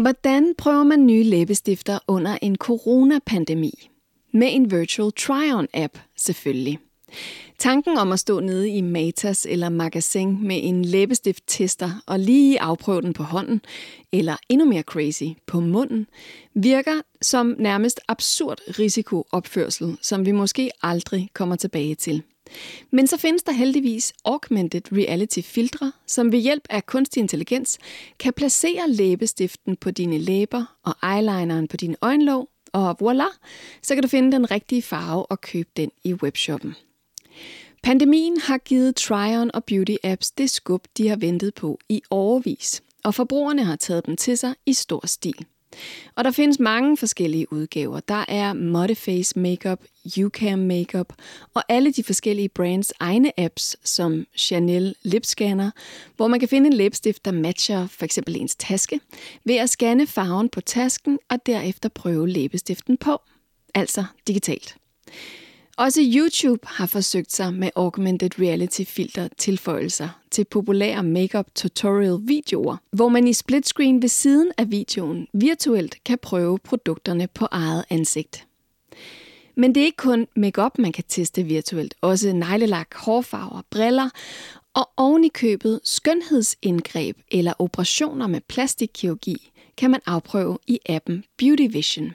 Hvordan prøver man nye læbestifter under en coronapandemi? Med en virtual try-on-app selvfølgelig. Tanken om at stå nede i Matas eller Magasin med en læbestift-tester og lige afprøve den på hånden, eller endnu mere crazy, på munden, virker som nærmest absurd risikoopførsel, som vi måske aldrig kommer tilbage til. Men så findes der heldigvis augmented reality filtre, som ved hjælp af kunstig intelligens kan placere læbestiften på dine læber og eyelineren på dine øjenlåg, og voilà, så kan du finde den rigtige farve og købe den i webshoppen. Pandemien har givet try-on og Beauty Apps det skub, de har ventet på i overvis, og forbrugerne har taget dem til sig i stor stil. Og der findes mange forskellige udgaver. Der er Modiface Makeup, YouCam Makeup og alle de forskellige brands egne apps, som Chanel Lip Scanner, hvor man kan finde en læbestift, der matcher for eksempel ens taske, ved at scanne farven på tasken og derefter prøve læbestiften på. Altså digitalt. Også YouTube har forsøgt sig med augmented reality filter tilføjelser til populære makeup tutorial videoer, hvor man i split screen ved siden af videoen virtuelt kan prøve produkterne på eget ansigt. Men det er ikke kun makeup, man kan teste virtuelt. Også neglelak, hårfarver, briller og oven i købet skønhedsindgreb eller operationer med plastikkirurgi kan man afprøve i appen Beauty Vision.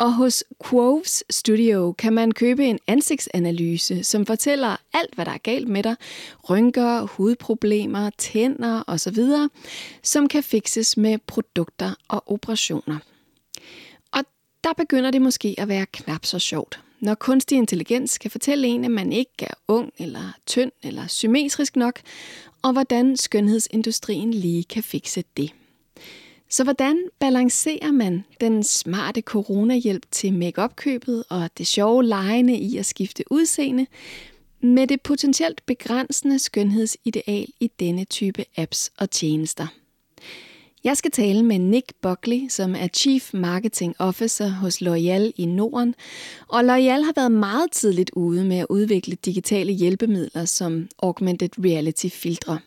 Og hos Quoves Studio kan man købe en ansigtsanalyse, som fortæller alt, hvad der er galt med dig. Rynker, hudproblemer, tænder osv., som kan fikses med produkter og operationer. Og der begynder det måske at være knap så sjovt. Når kunstig intelligens kan fortælle en, at man ikke er ung eller tynd eller symmetrisk nok, og hvordan skønhedsindustrien lige kan fikse det. Så hvordan balancerer man den smarte coronahjælp til make-up-købet og det sjove lejende i at skifte udseende med det potentielt begrænsende skønhedsideal i denne type apps og tjenester? Jeg skal tale med Nick Buckley, som er Chief Marketing Officer hos L'Oreal i Norden. Og L'Oreal har været meget tidligt ude med at udvikle digitale hjælpemidler som augmented reality filtre.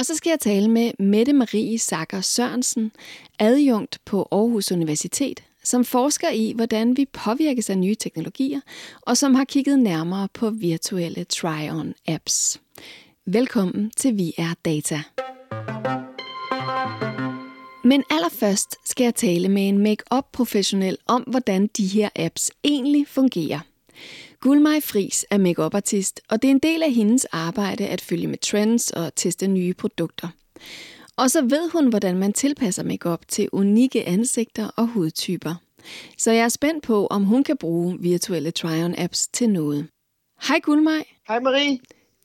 Og så skal jeg tale med Mette Marie Sakker Sørensen, adjunkt på Aarhus Universitet, som forsker i, hvordan vi påvirkes af nye teknologier, og som har kigget nærmere på virtuelle try-on-apps. Velkommen til Vi er Data. Men allerførst skal jeg tale med en make-up professionel om, hvordan de her apps egentlig fungerer. Gulmaj Fris er makeup-artist, og det er en del af hendes arbejde at følge med trends og teste nye produkter. Og så ved hun, hvordan man tilpasser makeup til unikke ansigter og hudtyper. Så jeg er spændt på, om hun kan bruge virtuelle try-on-apps til noget. Hej Gulmaj. Hej Marie.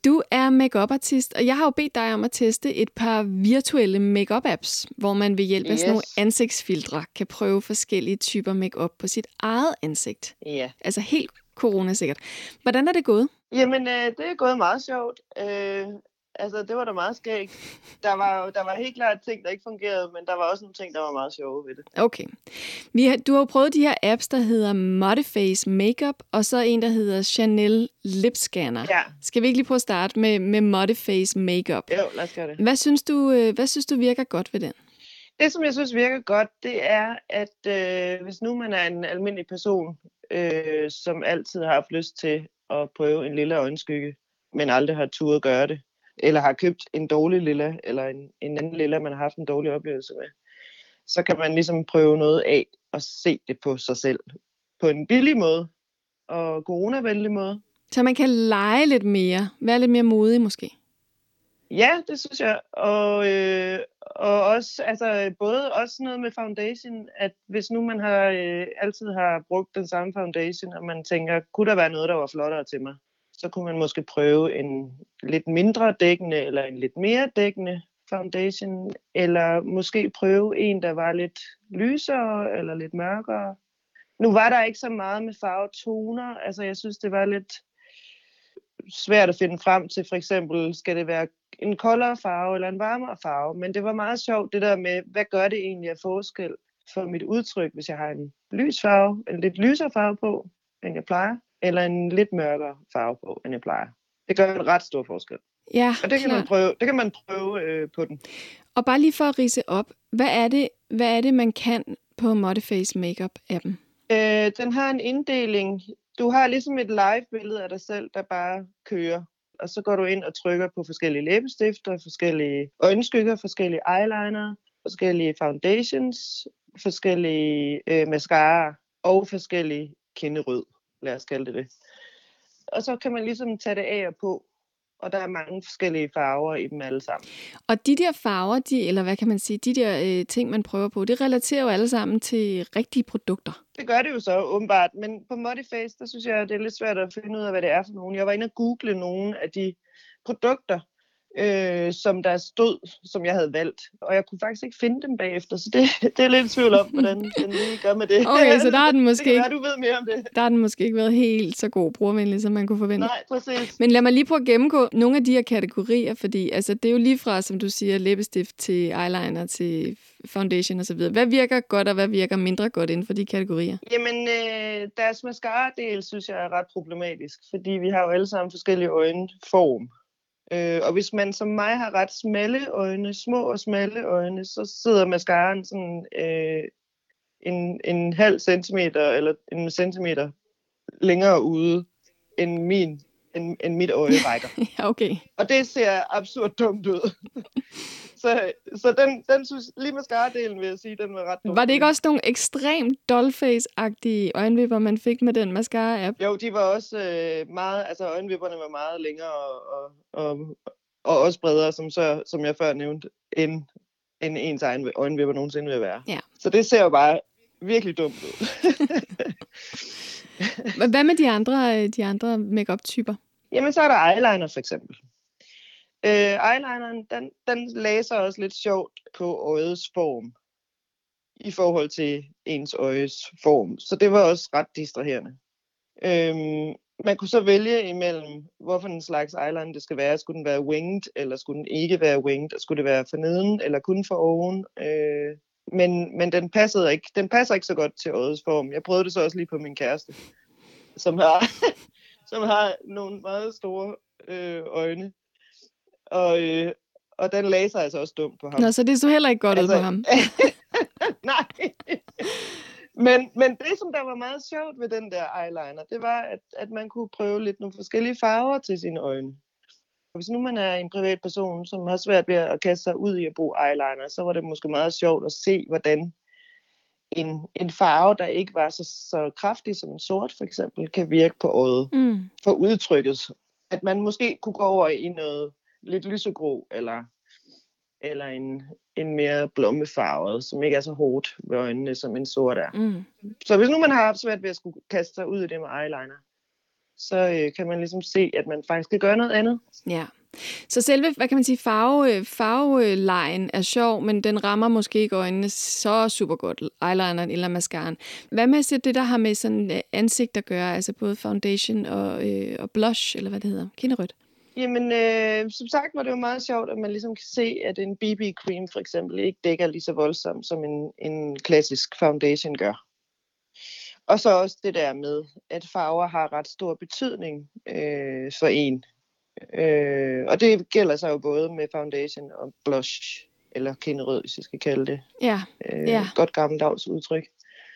Du er makeup artist og jeg har jo bedt dig om at teste et par virtuelle makeup apps hvor man ved hjælp af yes. sådan nogle ansigtsfiltre kan prøve forskellige typer makeup på sit eget ansigt. Ja. Altså helt corona sikkert. Hvordan er det gået? Jamen, øh, det er gået meget sjovt. Øh, altså, det var da meget skægt. Der var, der var helt klart ting, der ikke fungerede, men der var også nogle ting, der var meget sjove ved det. Okay. Vi har, du har jo prøvet de her apps, der hedder Modiface Makeup, og så en, der hedder Chanel Lip Scanner. Ja. Skal vi ikke lige prøve at starte med, med Modiface Makeup? Jo, lad os gøre det. Hvad synes, du, øh, hvad synes du virker godt ved den? Det, som jeg synes virker godt, det er, at øh, hvis nu man er en almindelig person, øh, som altid har haft lyst til at prøve en lille øjenskygge, men aldrig har turet gøre det, eller har købt en dårlig lille, eller en, en anden lille, man har haft en dårlig oplevelse med, så kan man ligesom prøve noget af og se det på sig selv på en billig måde og coronavenlig måde. Så man kan lege lidt mere, være lidt mere modig måske? Ja, det synes jeg. Og, øh, og også, altså, både også noget med foundation, at hvis nu man har, øh, altid har brugt den samme foundation, og man tænker, kunne der være noget, der var flottere til mig, så kunne man måske prøve en lidt mindre dækkende, eller en lidt mere dækkende foundation, eller måske prøve en, der var lidt lysere, eller lidt mørkere. Nu var der ikke så meget med farvetoner, altså jeg synes, det var lidt svært at finde frem til, for eksempel, skal det være en koldere farve eller en varmere farve. Men det var meget sjovt det der med, hvad gør det egentlig af forskel for mit udtryk, hvis jeg har en lys farve, en lidt lysere farve på, end jeg plejer, eller en lidt mørkere farve på, end jeg plejer. Det gør en ret stor forskel. Ja, og det kan, man prøve, det kan man prøve øh, på den. Og bare lige for at rise op, hvad er det, hvad er det, man kan på Modiface Makeup-appen? Øh, den har en inddeling. Du har ligesom et live-billede af dig selv, der bare kører. Og så går du ind og trykker på forskellige læbestifter, forskellige øjenskygger, forskellige eyeliner, forskellige foundations, forskellige øh, mascara og forskellige kinderød, lad os kalde det det. Og så kan man ligesom tage det af og på, og der er mange forskellige farver i dem alle sammen. Og de der farver, de, eller hvad kan man sige, de der øh, ting, man prøver på, det relaterer jo alle sammen til rigtige produkter. Det gør det jo så åbenbart, men på Modiface, der synes jeg, det er lidt svært at finde ud af, hvad det er for nogen. Jeg var inde og google nogle af de produkter, øh, som der stod, som jeg havde valgt. Og jeg kunne faktisk ikke finde dem bagefter, så det, det er lidt tvivl om, hvordan den lige gør med det. Okay, så der er den måske det være, du ved mere om det. Der har den måske ikke været helt så god brugervenlig, som man kunne forvente. Nej, præcis. Men lad mig lige prøve at gennemgå nogle af de her kategorier, fordi altså, det er jo lige fra, som du siger, læbestift til eyeliner til foundation osv. Hvad virker godt, og hvad virker mindre godt inden for de kategorier? Jamen, øh, deres mascara-del synes jeg er ret problematisk, fordi vi har jo alle sammen forskellige øjenform. Øh, og hvis man som mig har ret smalle øjne, små og smalle øjne, så sidder mascaraen sådan øh, en, en halv centimeter eller en centimeter længere ude end min end, end mit øje rækker. ja, okay. Og det ser absurd dumt ud. så så den, den synes, lige mascara-delen vil jeg sige, den var ret dum. Var det ikke også nogle ekstremt dollface-agtige øjenvipper, man fik med den mascara-app? Jo, de var også øh, meget, altså øjenvipperne var meget længere og, og, og, og også bredere, som, så, som jeg før nævnte, end, end ens egen øjenvipper nogensinde vil være. Ja. Så det ser jo bare virkelig dumt ud. Hvad med de andre, de andre makeup-typer? Jamen, så er der eyeliner for eksempel. Øh, eyelineren, den, den læser også lidt sjovt på øjets form i forhold til ens øjes form. Så det var også ret distraherende. Øhm, man kunne så vælge imellem, hvorfor en slags eyeliner det skal være. Skulle den være winged, eller skulle den ikke være winged? Skulle det være for neden, eller kun for oven? Øh, men men den, passede ikke, den passer ikke så godt til øjets form. Jeg prøvede det så også lige på min kæreste, som har, som har nogle meget store øh, øjne. Og, øh, og den lagde sig altså også dumt på ham. Nå, så det så heller ikke godt altså, ud på ham. nej. men, men det, som der var meget sjovt ved den der eyeliner, det var, at, at man kunne prøve lidt nogle forskellige farver til sine øjne. Hvis nu man er en privat person, som har svært ved at kaste sig ud i at bruge eyeliner, så var det måske meget sjovt at se, hvordan en, en farve, der ikke var så, så kraftig som en sort for eksempel, kan virke på øjet mm. for udtrykket. At man måske kunne gå over i noget lidt lysegrå, eller, eller en, en mere blommefarvet, som ikke er så hårdt ved øjnene, som en sort er. Mm. Så hvis nu man har svært ved at skulle kaste sig ud i det med eyeliner, så øh, kan man ligesom se, at man faktisk kan gøre noget andet. Ja. Så selve, hvad kan man sige, farve, øh, farvelejen er sjov, men den rammer måske ikke øjnene så super godt, eyelineren eller mascaraen. Hvad med det, der har med sådan øh, ansigt at gøre, altså både foundation og, øh, og blush, eller hvad det hedder, kinderødt? Jamen, øh, som sagt var det jo meget sjovt, at man ligesom kan se, at en BB-cream for eksempel ikke dækker lige så voldsomt, som en, en klassisk foundation gør. Og så også det der med, at farver har ret stor betydning øh, for en. Øh, og det gælder sig jo både med foundation og blush, eller kinderød, hvis jeg skal kalde det. Ja. Øh, ja. Godt gammeldags udtryk.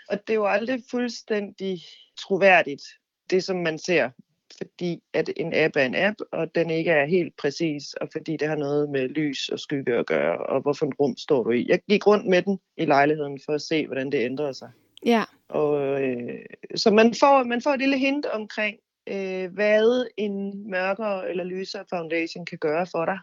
Og det er jo aldrig fuldstændig troværdigt, det som man ser fordi at en app er en app, og den ikke er helt præcis, og fordi det har noget med lys og skygge at gøre, og hvorfor en rum står du i. Jeg gik rundt med den i lejligheden for at se, hvordan det ændrede sig. Ja. Og, øh, så man får, man får et lille hint omkring, øh, hvad en mørkere eller lysere foundation kan gøre for dig.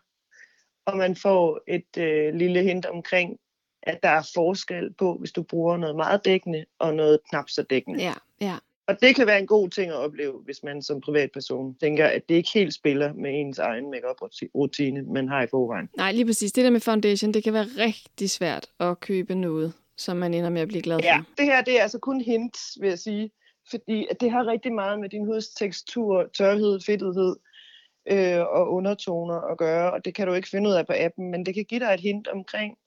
Og man får et øh, lille hint omkring, at der er forskel på, hvis du bruger noget meget dækkende og noget knap så dækkende. Ja, ja. Og det kan være en god ting at opleve, hvis man som privatperson tænker, at det ikke helt spiller med ens egen makeup-rutine, man har i forvejen. Nej, lige præcis. Det der med foundation, det kan være rigtig svært at købe noget, som man ender med at blive glad for. Ja, det her det er altså kun hint, vil jeg sige. Fordi at det har rigtig meget med din huds tekstur, tørhed, fedtethed øh, og undertoner at gøre. Og det kan du ikke finde ud af på appen, men det kan give dig et hint omkring,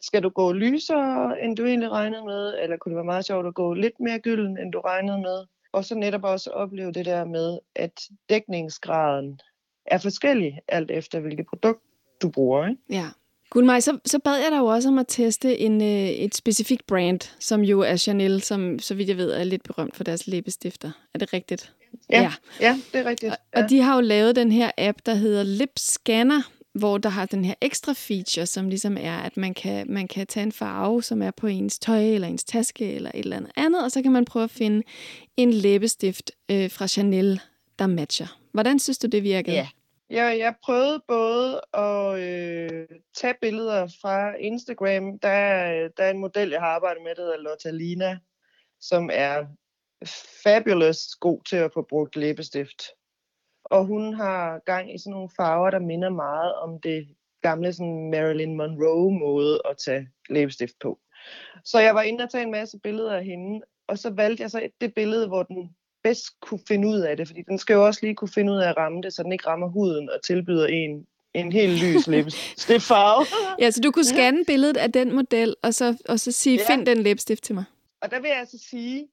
skal du gå lysere, end du egentlig regnede med, eller kunne det være meget sjovt at gå lidt mere gylden, end du regnede med? Og så netop også opleve det der med, at dækningsgraden er forskellig, alt efter hvilket produkt du bruger. Ikke? Ja, Gulmaj, så, så bad jeg dig jo også om at teste en, øh, et specifikt brand, som jo er Chanel, som så vidt jeg ved er lidt berømt for deres læbestifter. Er det rigtigt? Ja, ja. ja det er rigtigt. Ja. Og de har jo lavet den her app, der hedder Lip Scanner, hvor der har den her ekstra feature, som ligesom er, at man kan, man kan tage en farve, som er på ens tøj, eller ens taske, eller et eller andet andet, og så kan man prøve at finde en læbestift øh, fra Chanel, der matcher. Hvordan synes du, det virkede? Ja. Jeg, jeg prøvede både at øh, tage billeder fra Instagram. Der er, der er en model, jeg har arbejdet med, der hedder Lotta Lina, som er fabulous god til at få brugt læbestift. Og hun har gang i sådan nogle farver, der minder meget om det gamle sådan Marilyn Monroe-måde at tage læbestift på. Så jeg var inde og tage en masse billeder af hende, og så valgte jeg så det billede, hvor den bedst kunne finde ud af det, fordi den skal jo også lige kunne finde ud af at ramme det, så den ikke rammer huden og tilbyder en en helt lys læbestift farve. ja, så du kunne scanne billedet af den model, og så, og så sige, ja. find den læbestift til mig. Og der vil jeg altså sige,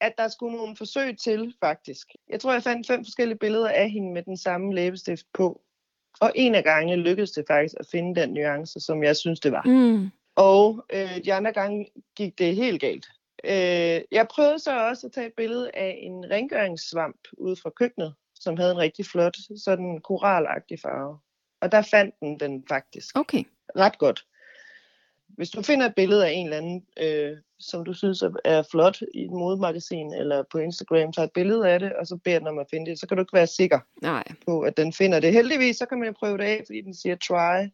at der skulle nogle forsøg til, faktisk. Jeg tror, jeg fandt fem forskellige billeder af hende med den samme læbestift på. Og en af gangene lykkedes det faktisk at finde den nuance, som jeg synes, det var. Mm. Og øh, de andre gange gik det helt galt. Øh, jeg prøvede så også at tage et billede af en rengøringssvamp ude fra køkkenet, som havde en rigtig flot, sådan koralagtig farve. Og der fandt den den faktisk. Okay. Ret godt. Hvis du finder et billede af en eller anden, øh, som du synes er flot i et modemagasin eller på Instagram, tager et billede af det, og så beder den om at finde det, så kan du ikke være sikker Nej. på, at den finder det. Heldigvis, så kan man jo prøve det af, fordi den siger try,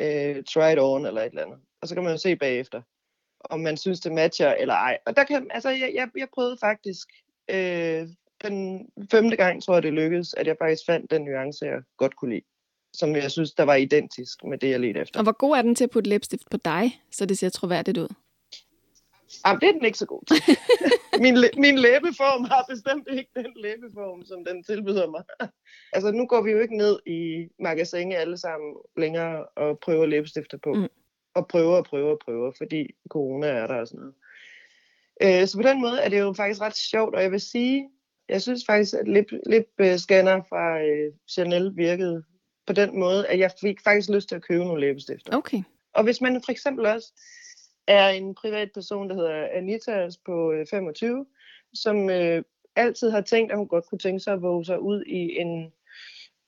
øh, try it on eller et eller andet. Og så kan man jo se bagefter, om man synes, det matcher eller ej. Og der kan, altså, jeg, jeg, jeg prøvede faktisk, øh, den femte gang tror jeg, det lykkedes, at jeg faktisk fandt den nuance, jeg godt kunne lide som jeg synes, der var identisk med det, jeg ledte efter. Og hvor god er den til at putte læbestift på dig, så det ser troværdigt ud? Jamen, det er den ikke så god til. min, min læbeform har bestemt ikke den læbeform, som den tilbyder mig. altså, nu går vi jo ikke ned i magasinet alle sammen længere og prøver læbestifter på. Mm. Og prøver og prøver og prøver, fordi corona er der og sådan noget. Øh, så på den måde er det jo faktisk ret sjovt, og jeg vil sige, jeg synes faktisk, at lip, lip scanner fra øh, Chanel virkede på den måde, at jeg fik faktisk lyst til at købe nogle læbestifter. Okay. Og hvis man for eksempel også er en privat person, der hedder Anita på 25, øh, som øh, altid har tænkt, at hun godt kunne tænke sig at våge sig ud i en,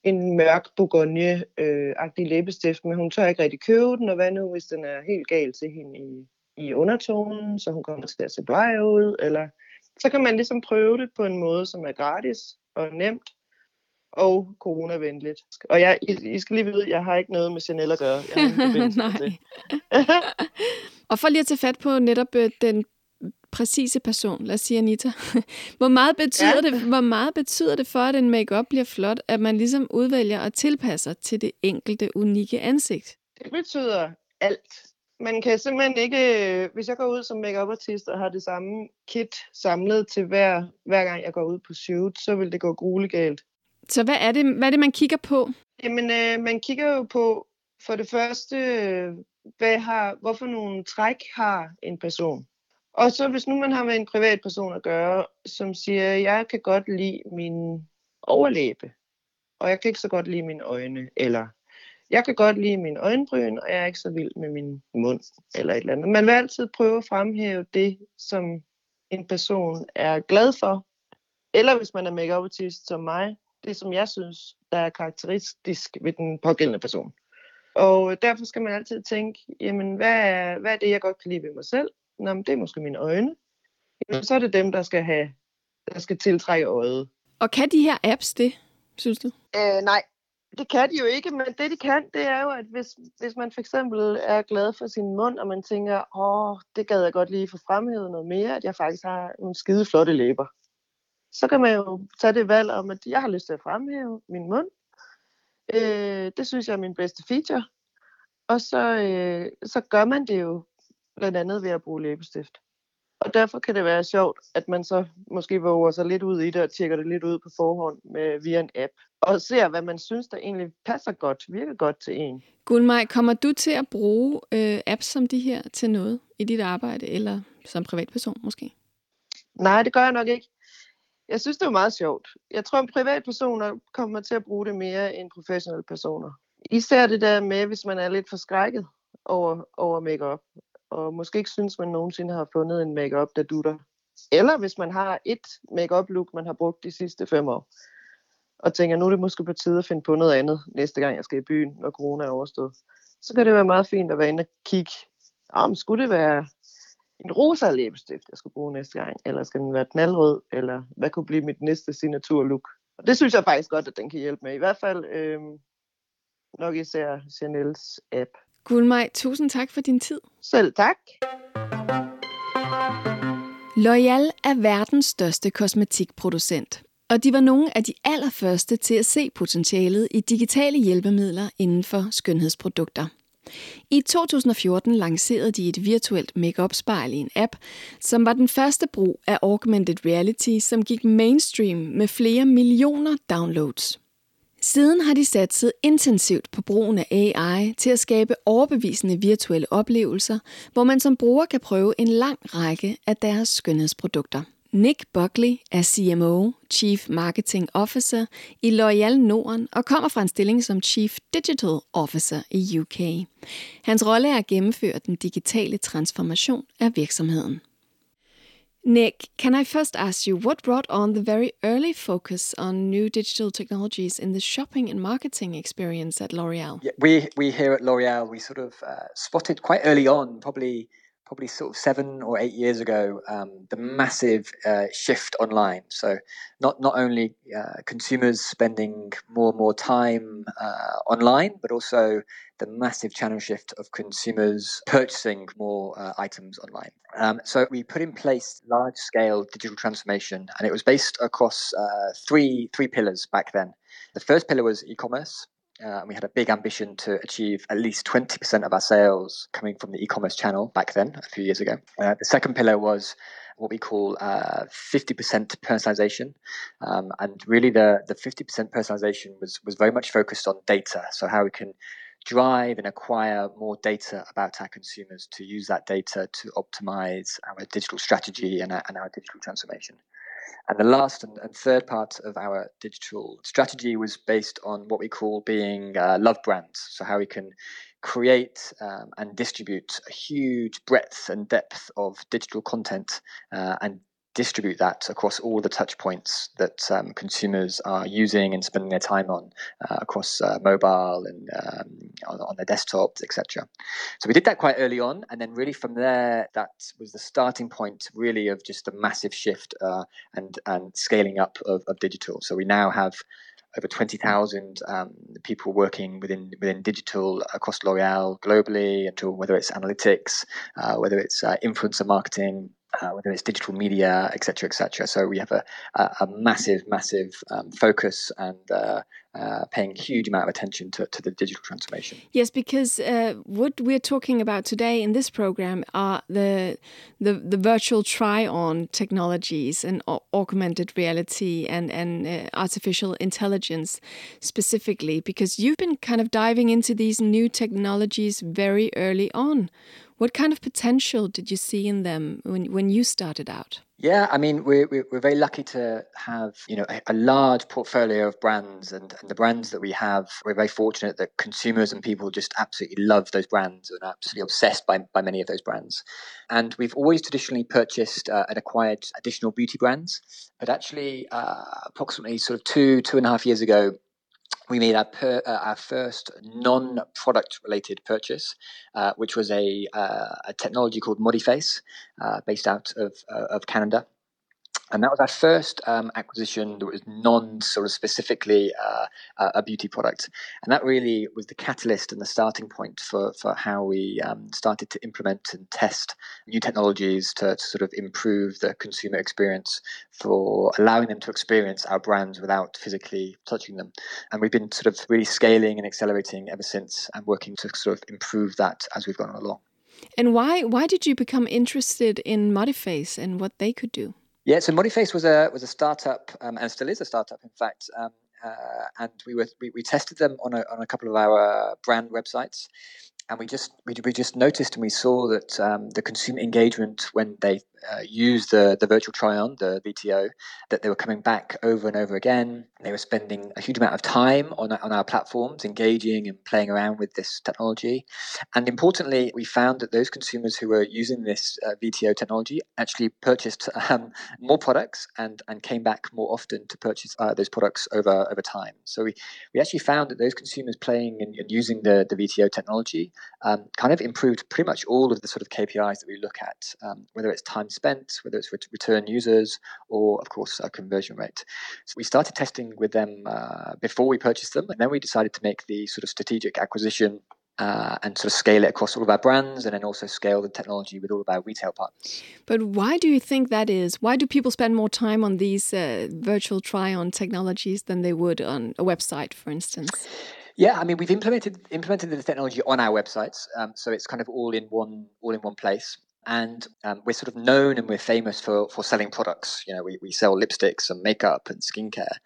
en mørk bourgogne-agtig læbestift, men hun tør ikke rigtig købe den, og hvad nu, hvis den er helt gal til hende i, i undertonen, så hun kommer til at se bleg ud, eller så kan man ligesom prøve det på en måde, som er gratis og nemt, og coronavenligt. Og jeg, I, I skal lige vide, at jeg har ikke noget med Chanel at gøre. Jeg har Nej. det. og for lige at tage fat på netop øh, den præcise person, lad os sige Anita. hvor, meget betyder ja. det, hvor meget betyder det for, at en makeup bliver flot, at man ligesom udvælger og tilpasser til det enkelte, unikke ansigt? Det betyder alt. Man kan simpelthen ikke, hvis jeg går ud som makeup artist og har det samme kit samlet til hver, hver gang jeg går ud på shoot, så vil det gå gruelegalt. Så hvad er det, hvad er det man kigger på? Jamen, øh, man kigger jo på, for det første, hvad har, hvorfor nogle træk har en person. Og så hvis nu man har med en privat person at gøre, som siger, jeg kan godt lide min overlæbe, og jeg kan ikke så godt lide mine øjne, eller jeg kan godt lide min øjenbryn, og jeg er ikke så vild med min mund, eller et eller andet. Man vil altid prøve at fremhæve det, som en person er glad for. Eller hvis man er make artist som mig, det, som jeg synes, der er karakteristisk ved den pågældende person. Og øh, derfor skal man altid tænke, jamen, hvad er, hvad er det, jeg godt kan lide ved mig selv? Nå, men det er måske mine øjne. Jamen, så er det dem, der skal have, der skal tiltrække øjet. Og kan de her apps det, synes du? Øh, nej, det kan de jo ikke, men det de kan, det er jo, at hvis, hvis man for eksempel er glad for sin mund, og man tænker, åh, det gad jeg godt lige få fremhævet noget mere, at jeg faktisk har nogle skide flotte læber så kan man jo tage det valg om, at jeg har lyst til at fremhæve min mund. Øh, det synes jeg er min bedste feature. Og så, øh, så gør man det jo blandt andet ved at bruge læbestift. Og derfor kan det være sjovt, at man så måske våger sig lidt ud i det og tjekker det lidt ud på forhånd med, via en app. Og ser, hvad man synes, der egentlig passer godt, virker godt til en. Gunmaj, kommer du til at bruge øh, apps som de her til noget i dit arbejde, eller som privatperson måske? Nej, det gør jeg nok ikke. Jeg synes, det er meget sjovt. Jeg tror, at privatpersoner kommer til at bruge det mere end professionelle personer. især det der med, hvis man er lidt forskrækket over, over makeup og måske ikke synes, man nogensinde har fundet en makeup der dutter. Eller hvis man har et makeup look man har brugt de sidste fem år, og tænker, nu er det måske på tide at finde på noget andet næste gang, jeg skal i byen, når corona er overstået. Så kan det være meget fint at være inde og kigge, om skulle det være en rosa læbestift, jeg skal bruge næste gang, eller skal den være knaldrød, eller hvad kunne blive mit næste signaturlook. Og det synes jeg faktisk godt, at den kan hjælpe med. I hvert fald øh, nok især Chanels app. Gulmaj, tusind tak for din tid. Selv tak. L'Oreal er verdens største kosmetikproducent, og de var nogle af de allerførste til at se potentialet i digitale hjælpemidler inden for skønhedsprodukter. I 2014 lancerede de et virtuelt make-up-spejl i en app, som var den første brug af augmented reality, som gik mainstream med flere millioner downloads. Siden har de satset intensivt på brugen af AI til at skabe overbevisende virtuelle oplevelser, hvor man som bruger kan prøve en lang række af deres skønhedsprodukter. Nick Buckley er CMO, Chief Marketing Officer i Loyal Norden og kommer fra en stilling som Chief Digital Officer i UK. Hans rolle er at gennemføre den digitale transformation af virksomheden. Nick, can I first ask you what brought on the very early focus on new digital technologies in the shopping and marketing experience at L'Oreal? Yeah, we we here at L'Oreal we sort of uh, spotted quite early on, probably probably sort of seven or eight years ago, um, the massive uh, shift online. So not not only uh, consumers spending more and more time uh, online, but also the massive channel shift of consumers purchasing more uh, items online. Um, so we put in place large scale digital transformation, and it was based across uh, three three pillars back then. The first pillar was e-commerce. Uh, we had a big ambition to achieve at least 20% of our sales coming from the e-commerce channel back then, a few years ago. Uh, the second pillar was what we call uh, 50% personalization. Um, and really the, the 50% personalization was, was very much focused on data. So how we can drive and acquire more data about our consumers to use that data to optimize our digital strategy and our, and our digital transformation. And the last and, and, third part of our digital strategy was based on what we call being uh, love brands. So, how we can create um, and distribute a huge breadth and depth of digital content uh, and distribute that across all the touch points that um, consumers are using and spending their time on uh, across uh, mobile and um, on, on, their desktops, etc. So we did that quite early on, and then really from there, that was the starting point, really, of just a massive shift uh, and and scaling up of, of digital. So we now have over 20,000 um, people working within within digital across L'Oreal globally, and whether it's analytics, uh, whether it's uh, influencer marketing, uh, whether it's digital media, etc., etc. So we have a, a, a massive, massive um, focus and uh, uh, paying huge amount of attention to, to the digital transformation. Yes, because uh, what we're talking about today in this program are the the, the virtual try-on technologies and augmented reality and and uh, artificial intelligence specifically, because you've been kind of diving into these new technologies very early on. What kind of potential did you see in them when, when you started out? Yeah, I mean, we're, we're very lucky to have, you know, a, a large portfolio of brands and, and the brands that we have, we're very fortunate that consumers and people just absolutely love those brands and are absolutely obsessed by, by many of those brands. And we've always traditionally purchased uh, and acquired additional beauty brands. But actually, uh, approximately sort of two, two and a half years ago, we made our, per, uh, our first non-product related purchase, uh, which was a, uh, a technology called Modiface, uh, based out of, uh, of Canada and that was our first um, acquisition that was non sort of specifically uh, a beauty product, and that really was the catalyst and the starting point for for how we um, started to implement and test new technologies to, to, sort of improve the consumer experience for allowing them to experience our brands without physically touching them, and we've been sort of really scaling and accelerating ever since, and working to sort of improve that as we've gone along. And why why did you become interested in Modiface and what they could do? Yeah, so Modiface was a was a startup um, and still is a startup, in fact. Um, uh, and we were we, we, tested them on a on a couple of our brand websites, and we just we, we just noticed and we saw that um, the consumer engagement when they uh, use the, the virtual try on, the VTO, that they were coming back over and over again. They were spending a huge amount of time on, on our platforms, engaging and playing around with this technology. And importantly, we found that those consumers who were using this uh, VTO technology actually purchased um, more products and, and came back more often to purchase uh, those products over, over time. So we, we actually found that those consumers playing and, using the, the VTO technology um, kind of improved pretty much all of the sort of KPIs that we look at, um, whether it's time spent, whether it's return users, or of course our conversion rate. So we started testing with them uh, before we purchased them, and then we decided to make the sort of strategic acquisition uh, and sort of scale it across all of our brands and then also scale the technology with all of our retail partners. But why do you think that is? Why do people spend more time on these uh, virtual try on technologies than they would on a website, for instance? Yeah, I mean, we've implemented implemented the technology on our websites, um, so it's kind of all in one all in one place. And um, we're sort of known and we're famous for for selling products. You know, we, we sell lipsticks and makeup and skincare.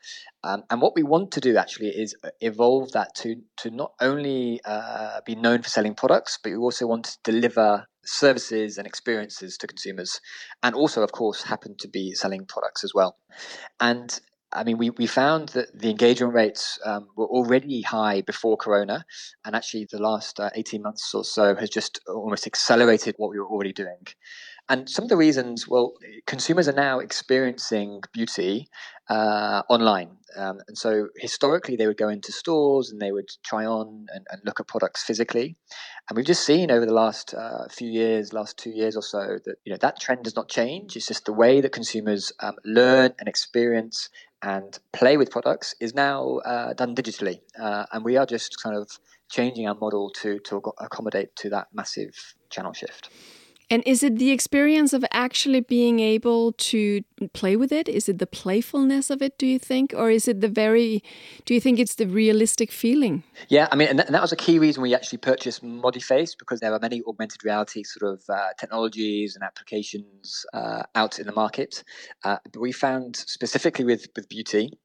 Um, and what we want to do actually is uh, evolve that to to not only uh, be known for selling products, but we also want to deliver services and experiences to consumers, and also, of course, happen to be selling products as well. And I mean, we, we found that the engagement rates um, were already high before Corona, and actually the last uh, 18 months or so has just almost accelerated what we were already doing. And some of the reasons, well, consumers are now experiencing beauty uh, online. Um, and so historically, they would go into stores and they would try on and, and look at products physically. And we've just seen over the last uh, few years, last two years or so, that you know that trend does not change. It's just the way that consumers um, learn and experience and play with products is now uh, done digitally, uh, and we are just kind of changing our model to to accommodate to that massive channel shift. And is it the experience of actually being able to play with it? Is it the playfulness of it, do you think? Or is it the very, do you think it's the realistic feeling? Yeah, I mean, and that was a key reason we actually purchased Modiface because there are many augmented reality sort of uh, technologies and applications uh, out in the market. Uh, but we found specifically with, with beauty,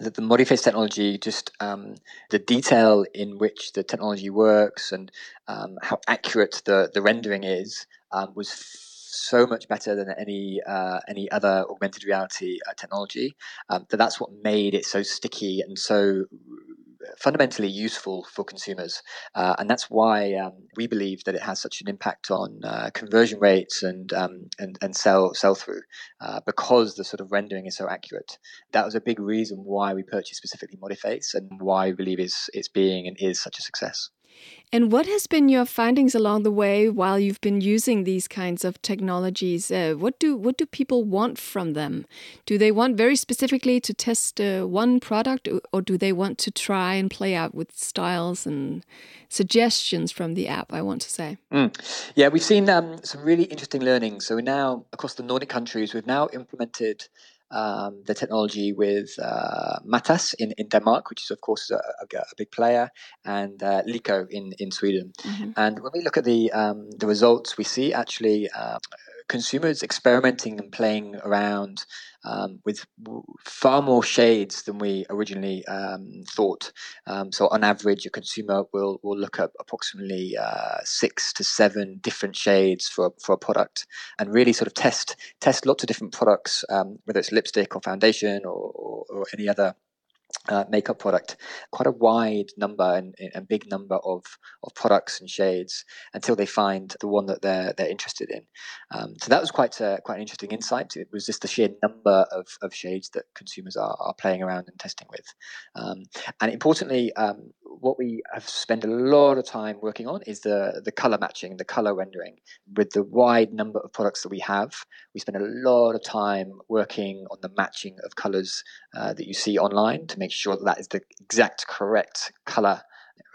that the Modiface technology, just um, the detail in which the technology works and um, how accurate the, the rendering is, um, was so much better than any uh, any other augmented reality uh, technology um, that that's what made it so sticky and so fundamentally useful for consumers, uh, and that's why um, we believe that it has such an impact on uh, conversion rates and um, and, and sell sell through uh, because the sort of rendering is so accurate. That was a big reason why we purchased specifically Modiface and why we believe it's it's being and is such a success. And what has been your findings along the way while you've been using these kinds of technologies? Uh, what do what do people want from them? Do they want very specifically to test uh, one product, or do they want to try and play out with styles and suggestions from the app? I want to say. Mm. Yeah, we've seen um, some really interesting learnings. So we're now across the Nordic countries, we've now implemented um, the technology with uh, Matas in, in Denmark, which is of course a, a, a big player, and uh, Lyko in in Sweden. Mm-hmm. And when we look at the um, the results, we see actually uh, consumers experimenting and playing around um, with far more shades than we originally um, thought. Um, so, on average, a consumer will will look at approximately uh, six to seven different shades for for a product, and really sort of test test lots of different products, um, whether it's lipstick or foundation or, or, or any other uh, makeup product, quite a wide number and a big number of, of products and shades until they find the one that they're they're interested in. Um, so that was quite a, quite an interesting insight. It was just the sheer number of, of shades that consumers are, are playing around and testing with. Um, and importantly, um, what we have spent a lot of time working on is the the color matching, the color rendering. With the wide number of products that we have, we spend a lot of time working on the matching of colors uh, that you see online to make sure that that is the exact correct color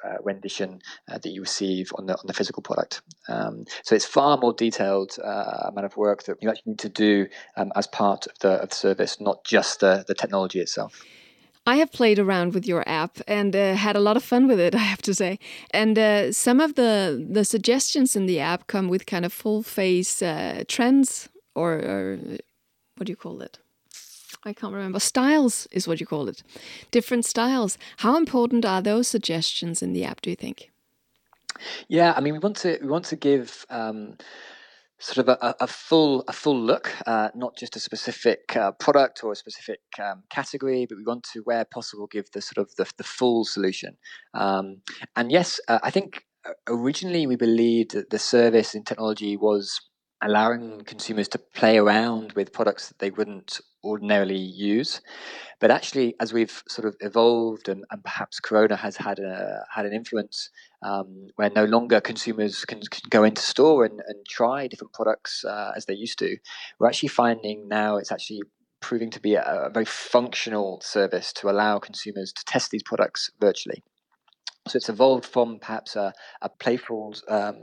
uh, rendition uh, that you receive on the on the physical product. Um, so it's far more detailed uh, amount of work that you actually need to do um, as part of the, of the service, not just the, the technology itself. I have played around with your app and uh, had a lot of fun with it, I have to say. And uh, some of the the suggestions in the app come with kind of full face uh, trends, or, or, what do you call it? I can't remember. Styles is what you call it. Different styles. How important are those suggestions in the app? Do you think? Yeah, I mean, we want to we want to give. Um, sort of a, a, full a full look, uh, not just a specific uh, product or a specific um, category, but we want to, where possible, give the sort of the, the full solution. Um, and yes, uh, I think uh, originally we believed that the service in technology was allowing consumers to play around with products that they wouldn't ordinarily use. But actually, as we've sort of evolved, and, and perhaps Corona has had a had an influence, um, where no longer consumers can, can go into store and, and try different products uh, as they used to, we're actually finding now it's actually proving to be a, a very functional service to allow consumers to test these products virtually. So it's evolved from perhaps a, a playful um,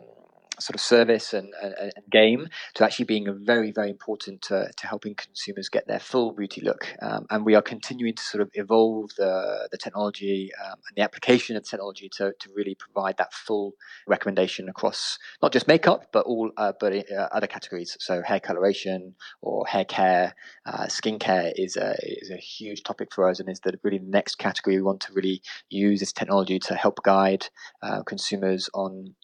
sort of service and, and, and, game to actually being a very, very important to, to helping consumers get their full beauty look. Um, and we are continuing to sort of evolve the, the technology um, and the application of technology to, to really provide that full recommendation across not just makeup, but all uh, but uh, other categories. So hair coloration or hair care, uh, skincare is a, is a huge topic for us and is the really the next category we want to really use this technology to help guide uh, consumers on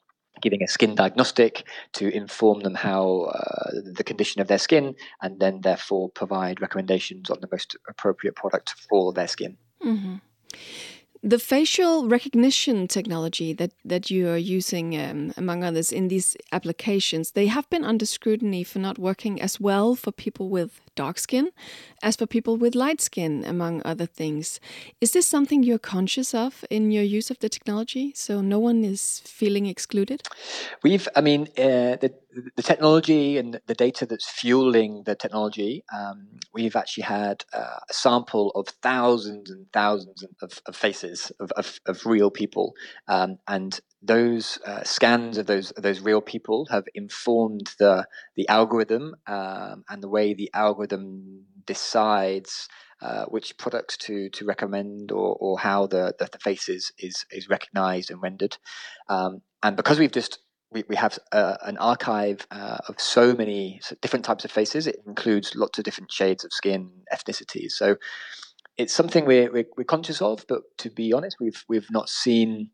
giving a skin diagnostic to inform them how uh, the condition of their skin and then therefore provide recommendations on the most appropriate product for their skin. Mm-hmm. The facial recognition technology that, that you are using, um, among others, in these applications, they have been under scrutiny for not working as well for people with dark skin as for people with light skin, among other things. Is this something you're conscious of in your use of the technology so no one is feeling excluded? We've, I mean, uh, the, the technology and the data that's fueling the technology, um, we've actually had uh, a sample of thousands and thousands of, of faces of, of, of, real people. Um, and those uh, scans of those of those real people have informed the the algorithm um, and the way the algorithm decides uh, which products to to recommend or, or how the, the, the face is, is is recognized and rendered. Um, and because we've just we, we have uh, an archive uh, of so many different types of faces. It includes lots of different shades of skin, ethnicities. So it's something we're, we're, we're conscious of, but to be honest, we've we've not seen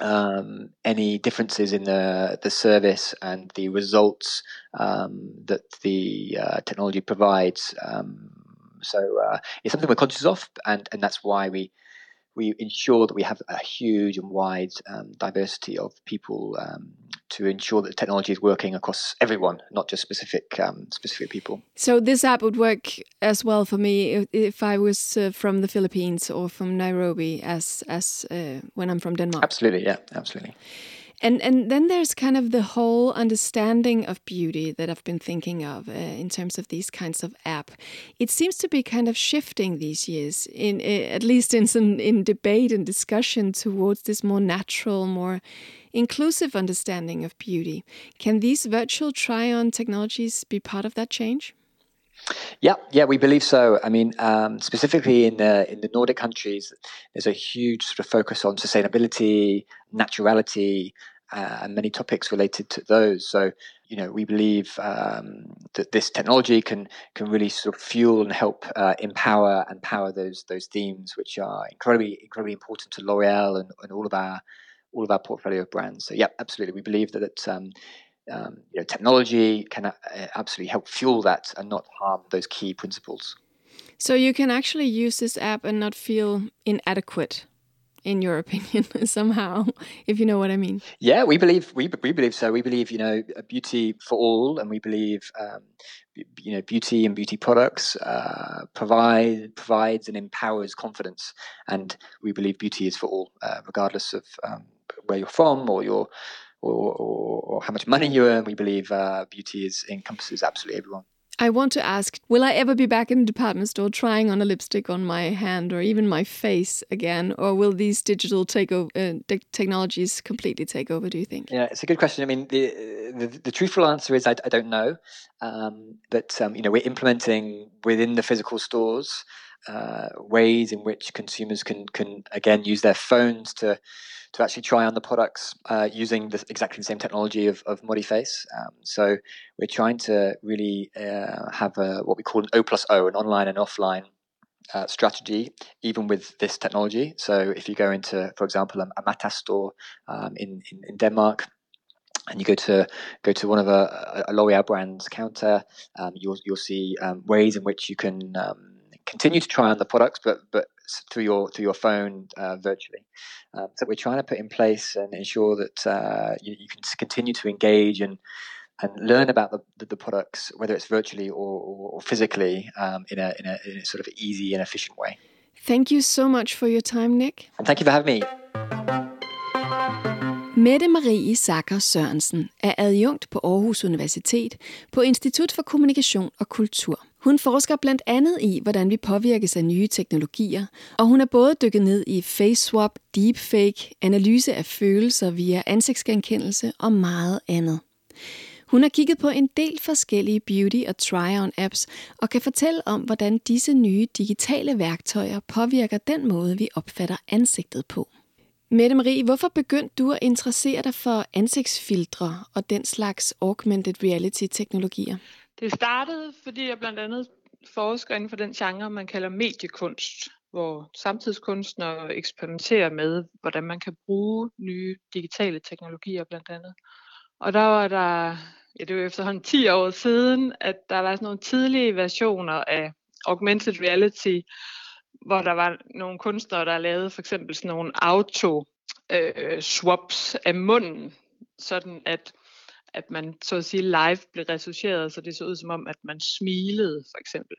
um, any differences in the the service and the results um, that the uh, technology provides. Um, so uh, it's something we're conscious of, and and that's why we we ensure that we have a huge and wide um, diversity of people um, to ensure that the technology is working across everyone, not just specific um, specific people. So this app would work as well for me if, if I was uh, from the Philippines or from Nairobi, as as uh, when I'm from Denmark. Absolutely, yeah, absolutely. And and then there's kind of the whole understanding of beauty that I've been thinking of uh, in terms of these kinds of app. It seems to be kind of shifting these years, in uh, at least in some in debate and discussion towards this more natural, more inclusive understanding of beauty. Can these virtual try-on technologies be part of that change? Yeah, yeah, we believe so. I mean, um, specifically in the in the Nordic countries, there's a huge sort of focus on sustainability, naturality, uh, and many topics related to those. So, you know, we believe um, that this technology can can really sort of fuel and help uh, empower and power those those themes, which are incredibly incredibly important to L'Oreal and, and all of our all of our portfolio of brands. So, yeah, absolutely, we believe that. It's, um, um, you know, technology can uh, absolutely help fuel that and not harm those key principles. So you can actually use this app and not feel inadequate in your opinion somehow if you know what i mean. Yeah we believe we, we believe so. We believe you know beauty for all and we believe um, you know beauty and beauty products uh, provide provides and empowers confidence. And we believe beauty is for all uh, regardless of um, where you're from or your or, or, or, how much money you earn. We believe uh, beauty is encompasses absolutely everyone I want to ask Will I ever be back in a department store trying on a lipstick on my hand or even my face again? Or will these digital take over, uh, technologies completely take over, do you think? Yeah, it's a good question. I mean, the, the, the truthful answer is I, I don't know. Um, but, um, you know, we're implementing within the physical stores uh, ways in which consumers can, can, again, use their phones to to actually try on the products uh, using the, exactly the same technology of, of ModiFace. Um, so we're trying to really uh, have a, what we call an O plus O, an online and offline uh, strategy, even with this technology. So if you go into, for example, a, a Matas store um, in, in, in Denmark, and you go to go to one of a, a L'Oreal brand's counter, um, you'll you'll see um, ways in which you can um, continue to try on the products, but but through your through your phone uh, virtually. Um, so we're trying to put in place and ensure that uh, you, you, can continue to engage and and learn about the, the, the products, whether it's virtually or, or, or physically, um, in, a, in, a, in a sort of easy and efficient way. Thank you so much for your time, Nick. And thank you for having me. Mette Marie Sacker Sørensen er adjunkt på Aarhus Universitet på Institut for Kommunikation og Kultur. Hun forsker blandt andet i, hvordan vi påvirkes af nye teknologier, og hun er både dykket ned i face swap, deepfake, analyse af følelser via ansigtsgenkendelse og meget andet. Hun har kigget på en del forskellige beauty- og try-on-apps og kan fortælle om, hvordan disse nye digitale værktøjer påvirker den måde, vi opfatter ansigtet på. Mette Marie, hvorfor begyndte du at interessere dig for ansigtsfiltre og den slags augmented reality-teknologier? Det startede, fordi jeg blandt andet forsker inden for den genre, man kalder mediekunst, hvor samtidskunstnere eksperimenterer med, hvordan man kan bruge nye digitale teknologier blandt andet. Og der var der, ja det var efterhånden 10 år siden, at der var sådan nogle tidlige versioner af augmented reality, hvor der var nogle kunstnere, der lavede for eksempel sådan nogle auto øh, swaps af munden, sådan at at man så at sige live blev resurgeret, så det så ud som om, at man smilede for eksempel.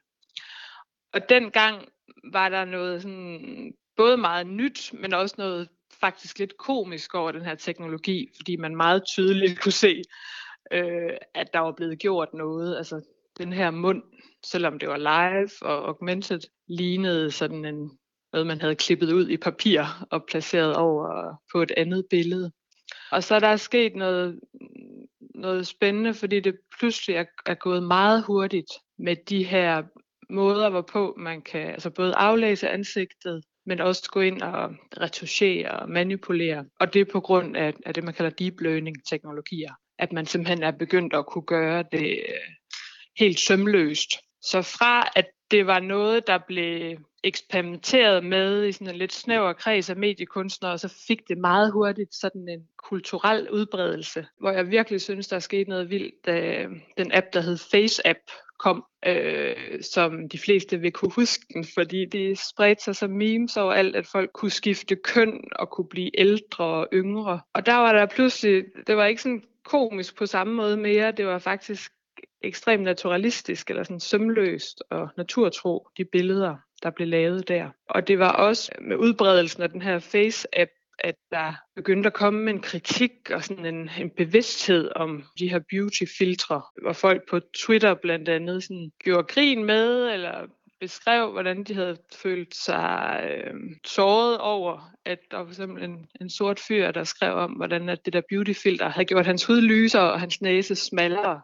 Og dengang var der noget sådan, både meget nyt, men også noget faktisk lidt komisk over den her teknologi, fordi man meget tydeligt kunne se, øh, at der var blevet gjort noget. Altså den her mund, selvom det var live og augmented, lignede sådan en noget, man havde klippet ud i papir og placeret over på et andet billede. Og så er der sket noget, noget spændende, fordi det pludselig er, er gået meget hurtigt med de her måder, hvorpå man kan altså både aflæse ansigtet, men også gå ind og retuschere og manipulere. Og det er på grund af, af det, man kalder deep learning-teknologier. At man simpelthen er begyndt at kunne gøre det øh, helt sømløst. Så fra at det var noget, der blev eksperimenteret med i sådan en lidt snæver kreds af mediekunstnere, og så fik det meget hurtigt sådan en kulturel udbredelse, hvor jeg virkelig synes, der er sket noget vildt, da den app, der hed FaceApp, kom, øh, som de fleste vil kunne huske den, fordi det spredte sig som memes over alt, at folk kunne skifte køn og kunne blive ældre og yngre. Og der var der pludselig, det var ikke sådan komisk på samme måde mere, det var faktisk ekstremt naturalistisk eller sådan sømløst og naturtro, de billeder, der blev lavet der. Og det var også med udbredelsen af den her Face-app, at der begyndte at komme en kritik og sådan en, en bevidsthed om de her beauty-filtre, hvor folk på Twitter blandt andet sådan gjorde grin med, eller beskrev, hvordan de havde følt sig øh, såret over, at der var for eksempel en, en sort fyr, der skrev om, hvordan at det der beautyfilter havde gjort hans hud lysere og hans næse smallere.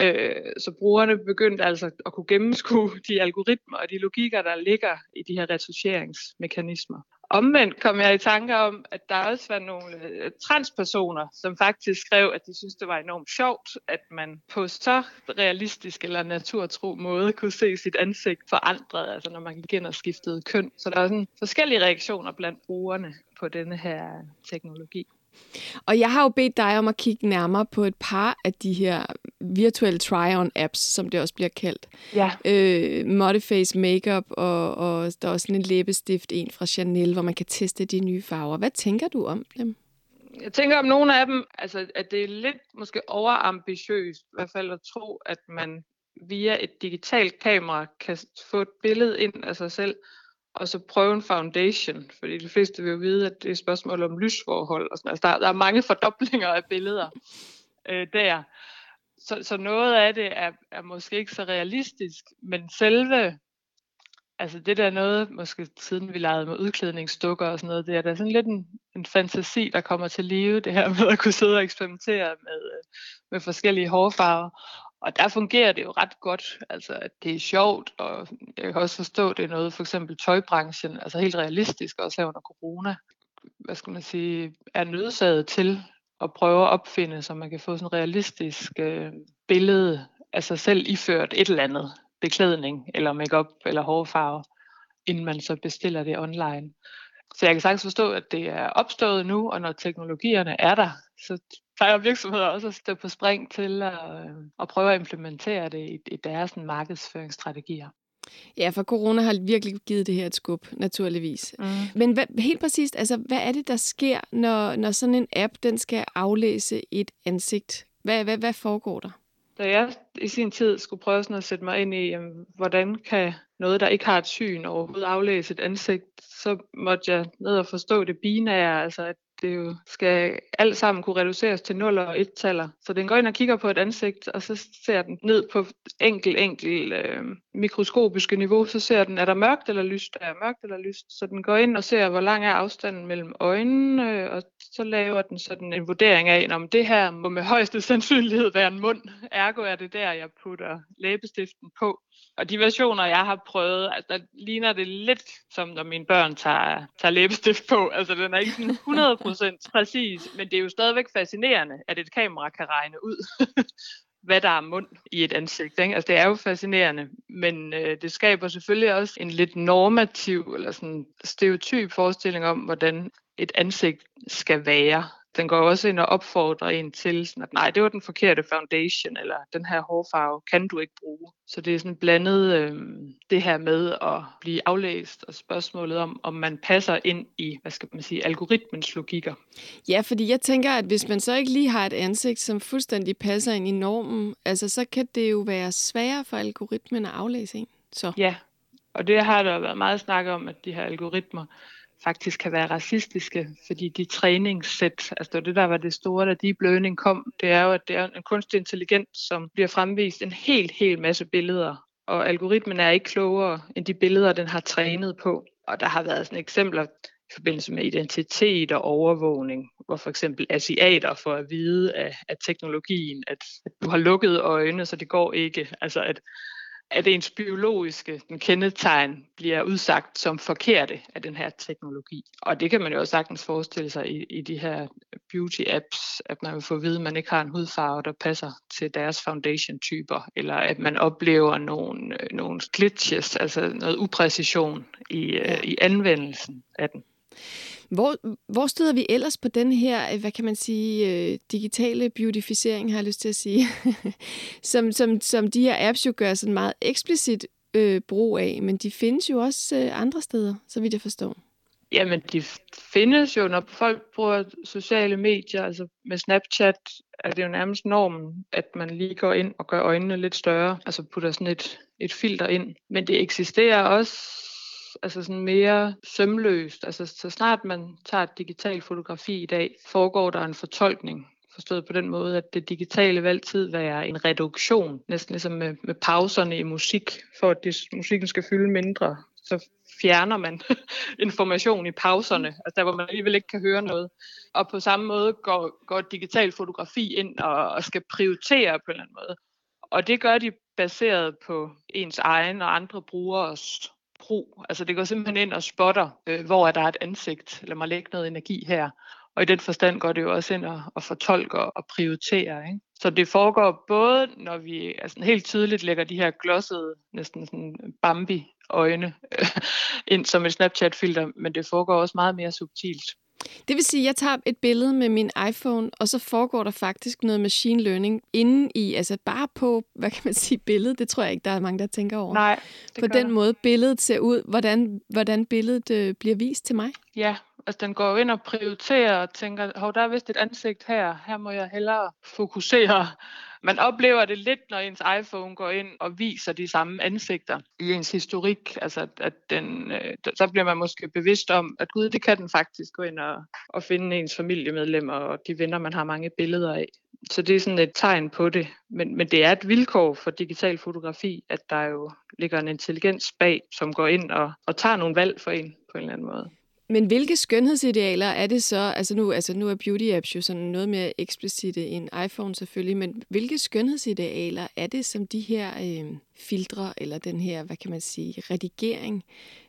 Øh, så brugerne begyndte altså at kunne gennemskue de algoritmer og de logikker, der ligger i de her resorteringsmekanismer. Omvendt kom jeg i tanke om, at der også var nogle øh, transpersoner, som faktisk skrev, at de synes det var enormt sjovt, at man på så realistisk eller naturtro måde kunne se sit ansigt forandret, altså når man gik ind og skiftede køn. Så der var sådan forskellige reaktioner blandt brugerne på denne her teknologi. Og jeg har jo bedt dig om at kigge nærmere på et par af de her virtuelle try-on apps, som det også bliver kaldt. Ja. Øh, Modiface Makeup, og, og der er også en læbestift, en fra Chanel, hvor man kan teste de nye farver. Hvad tænker du om dem? Jeg tænker om nogle af dem, altså, at det er lidt måske overambitiøst, i hvert fald at tro, at man via et digitalt kamera kan få et billede ind af sig selv, og så prøve en foundation, fordi de fleste vil jo vide, at det er et spørgsmål om lysforhold. Og sådan. Altså, der, der er mange fordoblinger af billeder øh, der. Så, så noget af det er, er måske ikke så realistisk, men selve, altså det der noget, måske siden vi legede med udklædningsdukker og sådan noget, det er der sådan lidt en, en fantasi, der kommer til live, det her med at kunne sidde og eksperimentere med, øh, med forskellige hårfarver. Og der fungerer det jo ret godt, altså at det er sjovt, og jeg kan også forstå, at det er noget, for eksempel tøjbranchen, altså helt realistisk, også her under corona, hvad skal man sige, er nødsaget til at prøve at opfinde, så man kan få sådan et realistisk øh, billede af sig selv iført et eller andet beklædning, eller makeup eller hårfarve, inden man så bestiller det online. Så jeg kan sagtens forstå, at det er opstået nu, og når teknologierne er der, så plejer virksomheder også at stå på spring til at, at prøve at implementere det i, i deres markedsføringsstrategier. Ja, for corona har virkelig givet det her et skub, naturligvis. Mm. Men hvad, helt præcist, altså, hvad er det, der sker, når, når sådan en app den skal aflæse et ansigt? Hvad, hvad, hvad foregår der? Da jeg i sin tid skulle prøve sådan at sætte mig ind i, jamen, hvordan kan noget, der ikke har et syn overhovedet aflæse et ansigt, så måtte jeg ned og forstå det binære, altså at det jo skal alt sammen kunne reduceres til 0 og 1-taller. Så den går ind og kigger på et ansigt, og så ser den ned på enkel, enkel øh, mikroskopiske niveau, så ser den, er der mørkt eller lyst, er der mørkt eller lyst. Så den går ind og ser, hvor lang er afstanden mellem øjnene, og så laver den sådan en vurdering af, om det her må med højeste sandsynlighed være en mund. Ergo er det der, jeg putter læbestiften på. Og de versioner, jeg har prøvet, altså, der ligner det lidt som når mine børn tager, tager læbestift på. Altså den er ikke sådan 100% præcis, men det er jo stadigvæk fascinerende, at et kamera kan regne ud, hvad der er mund i et ansigt. Ikke? Altså det er jo fascinerende, men øh, det skaber selvfølgelig også en lidt normativ eller sådan stereotyp forestilling om, hvordan et ansigt skal være den går også ind og opfordrer en til, sådan at nej, det var den forkerte foundation, eller den her hårfarve kan du ikke bruge. Så det er sådan blandet øh, det her med at blive aflæst, og spørgsmålet om, om man passer ind i, hvad skal man sige, algoritmens logikker. Ja, fordi jeg tænker, at hvis man så ikke lige har et ansigt, som fuldstændig passer ind i normen, altså så kan det jo være sværere for algoritmen at aflæse en. Så. Ja, og det har der været meget snak om, at de her algoritmer, faktisk kan være racistiske, fordi de træningssæt, altså det var det, der var det store, da deep learning kom, det er jo, at det er en kunstig intelligens, som bliver fremvist en helt, helt masse billeder, og algoritmen er ikke klogere end de billeder, den har trænet på. Og der har været sådan eksempler i forbindelse med identitet og overvågning, hvor for eksempel asiater får at vide af, af teknologien, at, at du har lukket øjne, så det går ikke. Altså at at ens biologiske den kendetegn bliver udsagt som forkerte af den her teknologi. Og det kan man jo også sagtens forestille sig i, i de her beauty apps, at man vil få at vide, at man ikke har en hudfarve, der passer til deres foundation-typer, eller at man oplever nogle, nogle glitches, altså noget upræcision i, ja. i anvendelsen af den. Hvor, hvor støder vi ellers på den her, øh, hvad kan man sige, øh, digitale beautificering, har jeg lyst til at sige, som, som, som de her apps jo gør sådan meget eksplicit øh, brug af, men de findes jo også øh, andre steder, så vidt jeg forstår. Jamen, de findes jo, når folk bruger sociale medier, altså med Snapchat er det jo nærmest normen, at man lige går ind og gør øjnene lidt større, altså putter sådan et, et filter ind. Men det eksisterer også altså sådan mere sømløst. Altså så snart man tager et digitalt fotografi i dag, foregår der en fortolkning forstået på den måde, at det digitale vil altid være en reduktion, næsten ligesom med, med pauserne i musik, for at det, musikken skal fylde mindre. Så fjerner man information i pauserne, altså der hvor man alligevel ikke kan høre noget. Og på samme måde går, går digital fotografi ind og, og skal prioritere på en eller anden måde. Og det gør de baseret på ens egen og andre brugeres pro. Altså det går simpelthen ind og spotter, øh, hvor er der et ansigt. Lad mig lægge noget energi her. Og i den forstand går det jo også ind og, og fortolker og prioriterer. Ikke? Så det foregår både, når vi altså helt tydeligt lægger de her glossede, næsten sådan Bambi øjne øh, ind som et Snapchat-filter, men det foregår også meget mere subtilt. Det vil sige, at jeg tager et billede med min iPhone, og så foregår der faktisk noget machine learning inde i, altså bare på, hvad kan man sige, billedet. Det tror jeg ikke, der er mange, der tænker over. Nej. På den det. måde, billedet ser ud, hvordan, hvordan billedet øh, bliver vist til mig. Ja, altså den går ind og prioriterer og tænker, hov, der er vist et ansigt her, her må jeg hellere fokusere man oplever det lidt, når ens iPhone går ind og viser de samme ansigter i ens historik. Altså, at den, øh, så bliver man måske bevidst om, at gud, det kan den faktisk gå ind og, og finde ens familiemedlemmer og de venner, man har mange billeder af. Så det er sådan et tegn på det. Men, men det er et vilkår for digital fotografi, at der jo ligger en intelligens bag, som går ind og, og tager nogle valg for en på en eller anden måde. Men hvilke skønhedsidealer er det så? Altså nu, altså nu er beauty apps jo sådan noget mere eksplicite end iPhone selvfølgelig, men hvilke skønhedsidealer er det, som de her øh, filtre eller den her, hvad kan man sige, redigering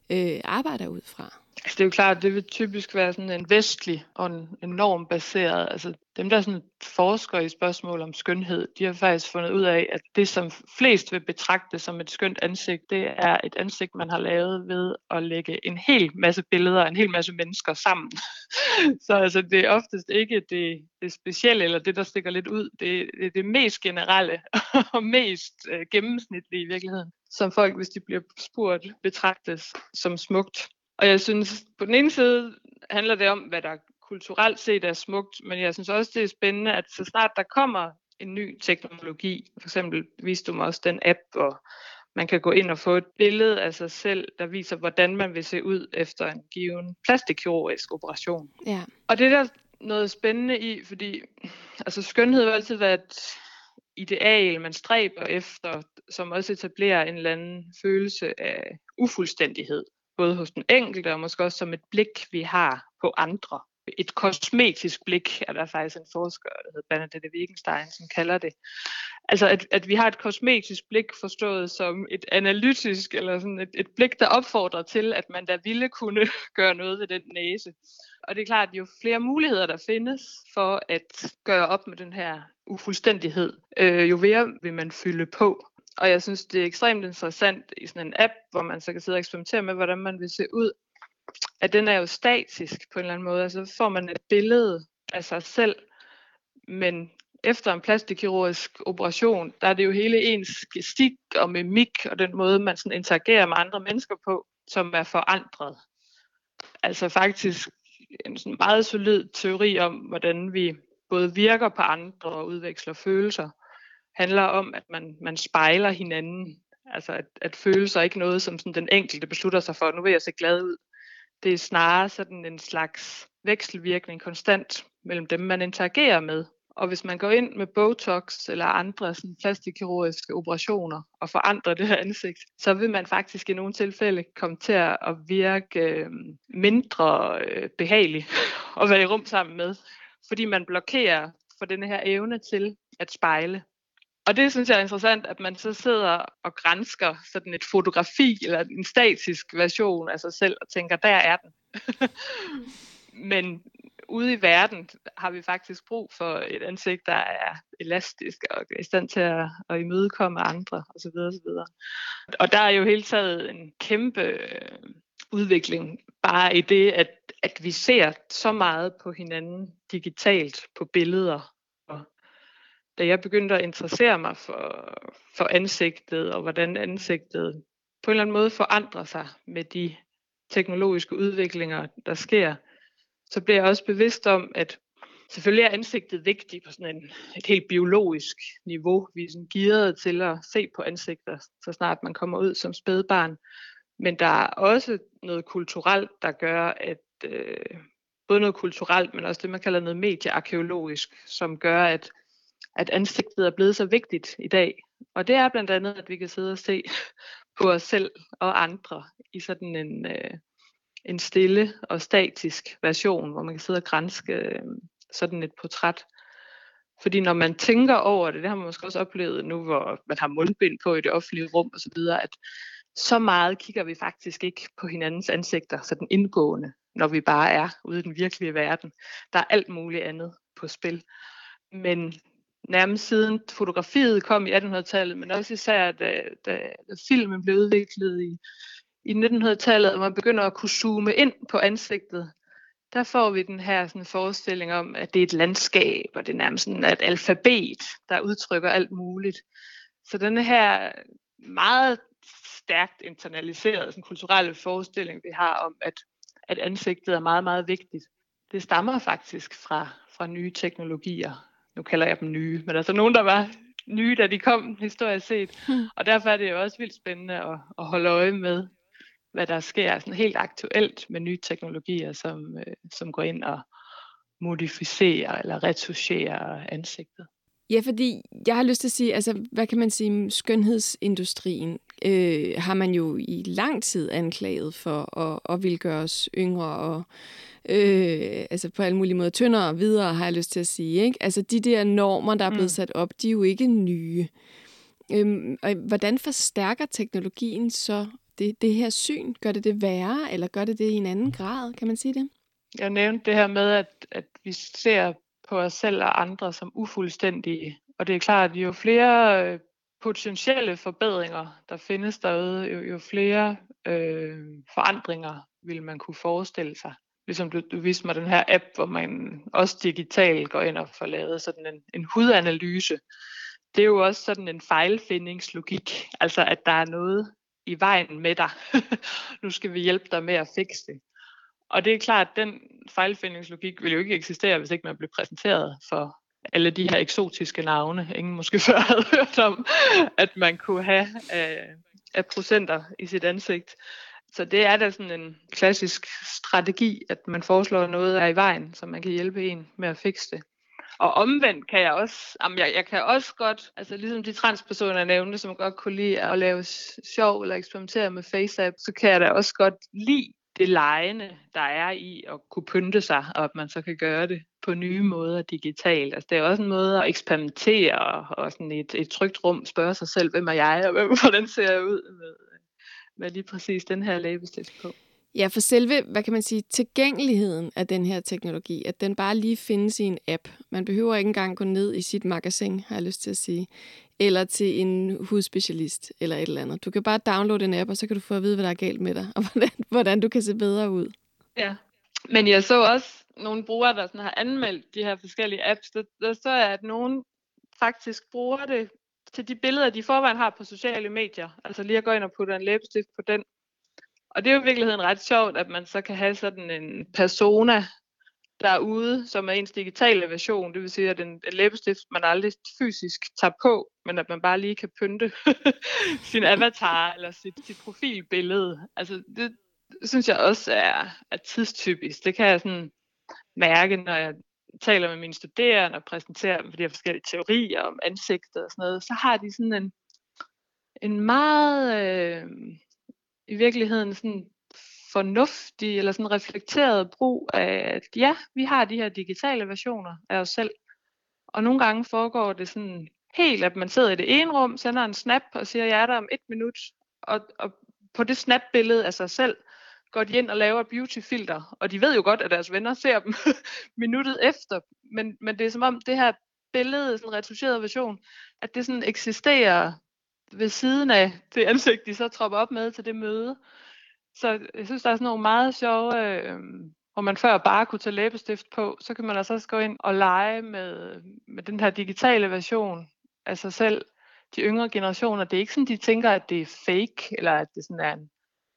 øh, arbejder ud fra? Altså, det er jo klart, at det vil typisk være sådan en vestlig og en, en normbaseret. Altså dem, der sådan forsker i spørgsmål om skønhed, de har faktisk fundet ud af, at det, som flest vil betragte som et skønt ansigt, det er et ansigt, man har lavet ved at lægge en hel masse billeder, en hel masse mennesker sammen. Så altså, det er oftest ikke det, det specielle, eller det, der stikker lidt ud. Det, det er det mest generelle og mest øh, gennemsnitlige i virkeligheden, som folk, hvis de bliver spurgt, betragtes som smukt. Og jeg synes, på den ene side handler det om, hvad der kulturelt set er smukt, men jeg synes også, det er spændende, at så snart der kommer en ny teknologi, for eksempel viste du mig også den app, hvor man kan gå ind og få et billede af sig selv, der viser, hvordan man vil se ud efter en given plastikkirurgisk operation. Ja. Og det er der noget spændende i, fordi altså, skønhed vil altid være et ideal, man stræber efter, som også etablerer en eller anden følelse af ufuldstændighed både hos den enkelte og måske også som et blik, vi har på andre. Et kosmetisk blik, er der faktisk en forsker, der hedder Bernadette Wittgenstein, som kalder det. Altså, at, at vi har et kosmetisk blik forstået som et analytisk, eller sådan et, et blik, der opfordrer til, at man da ville kunne gøre noget ved den næse. Og det er klart, at jo flere muligheder der findes for at gøre op med den her ufuldstændighed, øh, jo mere vil man fylde på. Og jeg synes, det er ekstremt interessant i sådan en app, hvor man så kan sidde og eksperimentere med, hvordan man vil se ud, at den er jo statisk på en eller anden måde. Altså får man et billede af sig selv, men efter en plastikkirurgisk operation, der er det jo hele ens gestik og mimik og den måde, man sådan interagerer med andre mennesker på, som er forandret. Altså faktisk en sådan meget solid teori om, hvordan vi både virker på andre og udveksler følelser handler om, at man, man spejler hinanden. Altså at, at følelser er ikke noget, som sådan den enkelte beslutter sig for, nu vil jeg se glad ud. Det er snarere sådan en slags vekselvirkning konstant mellem dem, man interagerer med. Og hvis man går ind med Botox eller andre sådan plastikkirurgiske operationer og forandrer det her ansigt, så vil man faktisk i nogle tilfælde komme til at virke øhm, mindre øh, behagelig at være i rum sammen med, fordi man blokerer for den her evne til at spejle. Og det synes jeg er interessant, at man så sidder og grænsker sådan et fotografi eller en statisk version af sig selv og tænker, der er den. Men ude i verden har vi faktisk brug for et ansigt, der er elastisk og i stand til at, at imødekomme andre osv. osv. Og der er jo hele taget en kæmpe øh, udvikling bare i det, at, at vi ser så meget på hinanden digitalt på billeder da jeg begyndte at interessere mig for, for ansigtet og hvordan ansigtet på en eller anden måde forandrer sig med de teknologiske udviklinger, der sker, så bliver jeg også bevidst om, at selvfølgelig er ansigtet vigtigt på sådan en, et helt biologisk niveau. Vi er sådan gearet til at se på ansigter, så snart man kommer ud som spædbarn. Men der er også noget kulturelt, der gør, at øh, både noget kulturelt, men også det, man kalder noget mediearkeologisk, som gør, at at ansigtet er blevet så vigtigt i dag. Og det er blandt andet, at vi kan sidde og se på os selv og andre i sådan en, øh, en stille og statisk version, hvor man kan sidde og grænske øh, sådan et portræt. Fordi når man tænker over det, det har man måske også oplevet nu, hvor man har mundbind på i det offentlige rum osv., at så meget kigger vi faktisk ikke på hinandens ansigter, sådan indgående, når vi bare er ude i den virkelige verden. Der er alt muligt andet på spil. Men nærmest siden fotografiet kom i 1800-tallet, men også især da, da, da filmen blev udviklet i, i 1900-tallet, og man begynder at kunne zoome ind på ansigtet, der får vi den her sådan, forestilling om, at det er et landskab, og det er nærmest sådan et alfabet, der udtrykker alt muligt. Så den her meget stærkt internaliserede sådan, kulturelle forestilling, vi har om, at, at ansigtet er meget, meget vigtigt, det stammer faktisk fra, fra nye teknologier, nu kalder jeg dem nye, men altså nogen, der var nye, da de kom, historisk set. Hmm. Og derfor er det jo også vildt spændende at, at holde øje med, hvad der sker sådan helt aktuelt med nye teknologier, som, øh, som går ind og modificerer eller retuscherer ansigtet. Ja, fordi jeg har lyst til at sige, altså, hvad kan man sige, skønhedsindustrien øh, har man jo i lang tid anklaget for at, at ville gøre os yngre og øh, altså på alle mulige måder tyndere og videre, har jeg lyst til at sige. Ikke? Altså de der normer, der er blevet mm. sat op, de er jo ikke nye. Øhm, og hvordan forstærker teknologien så det, det her syn? Gør det det værre, eller gør det det i en anden grad? Kan man sige det? Jeg nævnte det her med, at, at vi ser på os selv og andre som ufuldstændige. Og det er klart, at jo flere øh, potentielle forbedringer, der findes derude, jo, jo flere øh, forandringer vil man kunne forestille sig. Ligesom du, du viste mig den her app, hvor man også digitalt går ind og får lavet sådan en, en hudanalyse. Det er jo også sådan en fejlfindingslogik, altså at der er noget i vejen med dig. nu skal vi hjælpe dig med at fikse det. Og det er klart, at den fejlfindingslogik vil jo ikke eksistere, hvis ikke man bliver præsenteret for alle de her eksotiske navne, ingen måske før havde hørt om, at man kunne have af, af procenter i sit ansigt. Så det er da sådan en klassisk strategi, at man foreslår noget er i vejen, så man kan hjælpe en med at fikse det. Og omvendt kan jeg også, jamen jeg, jeg kan også godt, altså ligesom de transpersoner jeg nævnte, som godt kunne lide at lave sjov eller eksperimentere med FaceApp, så kan jeg da også godt lide det lejende, der er i at kunne pynte sig, og at man så kan gøre det på nye måder digitalt. Altså, det er også en måde at eksperimentere og sådan et, et trygt rum spørge sig selv, hvem er jeg, og hvem, hvordan ser jeg ud med, med lige præcis den her læbestift på. Ja, for selve, hvad kan man sige, tilgængeligheden af den her teknologi, at den bare lige findes i en app. Man behøver ikke engang gå ned i sit magasin, har jeg lyst til at sige, eller til en hudspecialist eller et eller andet. Du kan bare downloade en app, og så kan du få at vide, hvad der er galt med dig, og hvordan, hvordan du kan se bedre ud. Ja, men jeg så også nogle brugere, der sådan har anmeldt de her forskellige apps. Der, der så jeg, at nogen faktisk bruger det til de billeder, de forvejen har på sociale medier. Altså lige at gå ind og putte en læbestift på den. Og det er jo i virkeligheden ret sjovt, at man så kan have sådan en persona derude, som er ens digitale version. Det vil sige, at en, en læbestift, man aldrig fysisk tager på, men at man bare lige kan pynte sin avatar eller sit, sit profilbillede. Altså det synes jeg også er, er tidstypisk. Det kan jeg sådan mærke, når jeg taler med mine studerende og præsenterer dem for de her forskellige teorier om ansigtet og sådan noget, så har de sådan en, en meget øh, i virkeligheden sådan fornuftig eller sådan reflekteret brug af, at ja, vi har de her digitale versioner af os selv. Og nogle gange foregår det sådan helt, at man sidder i det ene rum, sender en snap og siger, jeg er der om et minut. Og, og på det snapbillede af sig selv, går de ind og laver beautyfilter, og de ved jo godt, at deres venner ser dem minuttet efter, men, men det er som om det her billede, sådan en retuscheret version, at det sådan eksisterer ved siden af det ansigt, de så tropper op med til det møde. Så jeg synes, der er sådan nogle meget sjove, øh, hvor man før bare kunne tage læbestift på, så kan man altså også gå ind og lege med, med den her digitale version af sig selv. De yngre generationer, det er ikke sådan, de tænker, at det er fake, eller at det sådan er en,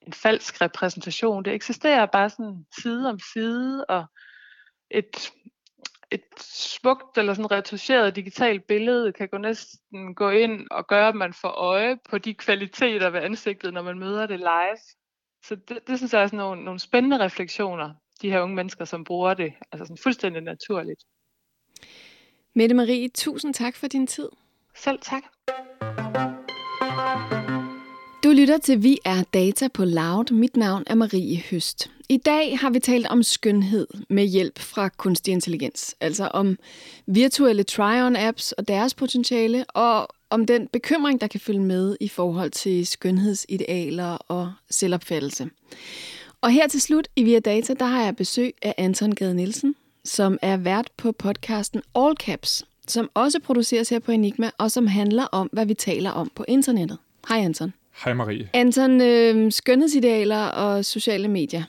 en falsk repræsentation. Det eksisterer bare sådan side om side, og et, et smukt eller sådan retuscheret digitalt billede kan gå næsten gå ind og gøre, at man får øje på de kvaliteter ved ansigtet, når man møder det live. Så det, det synes jeg er sådan nogle, nogle spændende refleksioner, de her unge mennesker, som bruger det, altså sådan fuldstændig naturligt. Mette Marie, tusind tak for din tid. Selv tak. Du lytter til Vi er Data på Loud. Mit navn er Marie Høst. I dag har vi talt om skønhed med hjælp fra kunstig intelligens. Altså om virtuelle try-on-apps og deres potentiale, og om den bekymring, der kan følge med i forhold til skønhedsidealer og selvopfattelse. Og her til slut i Via Data, der har jeg besøg af Anton Gade Nielsen, som er vært på podcasten All Caps, som også produceres her på Enigma, og som handler om, hvad vi taler om på internettet. Hej Anton. Hej Marie. Anton, øh, skønhedsidealer og sociale medier,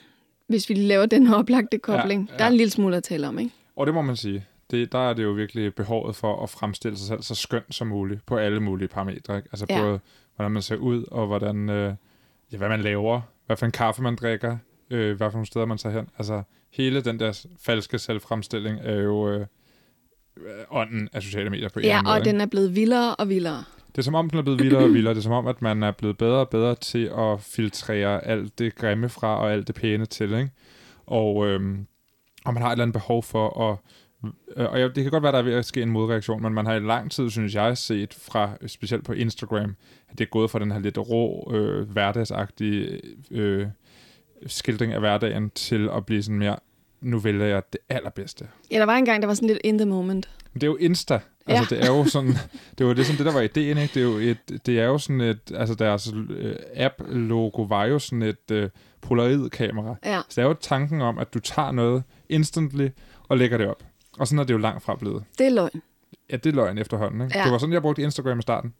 hvis vi laver den oplagte kobling. Ja, ja. Der er en lille smule at tale om, ikke? Og det må man sige. Det, der er det jo virkelig behovet for at fremstille sig selv så skønt som muligt på alle mulige parametre. Ikke? Altså ja. både, hvordan man ser ud, og hvordan, øh, ja, hvad man laver, hvad for en kaffe man drikker, øh, hvad for nogle steder man tager hen. Altså hele den der falske selvfremstilling er jo øh, ånden af sociale medier på en Ja, måde, og ikke? den er blevet vildere og vildere. Det er som om, den er blevet vildere og vildere. Det er som om, at man er blevet bedre og bedre til at filtrere alt det grimme fra og alt det pæne til. Ikke? Og, øhm, og man har et eller andet behov for at... Øh, og det kan godt være, der er ved at ske en modreaktion, men man har i lang tid, synes jeg, set fra, specielt på Instagram, at det er gået fra den her lidt rå, øh, hverdagsagtige øh, skildring af hverdagen til at blive sådan mere, nu vælger jeg det allerbedste. Ja, der var engang, der var sådan lidt in the moment. Men det er jo Insta. Altså, det er jo sådan, det var det, sådan, det der var ideen, ikke? Det er jo, et, det er jo sådan et, altså deres øh, app-logo var jo sådan et øh, polaroid-kamera. Ja. Så det er jo tanken om, at du tager noget instantly og lægger det op. Og sådan er det jo langt fra blevet. Det er løgn. Ja, det er løgn efterhånden, ikke? Ja. Det var sådan, jeg brugte Instagram i starten.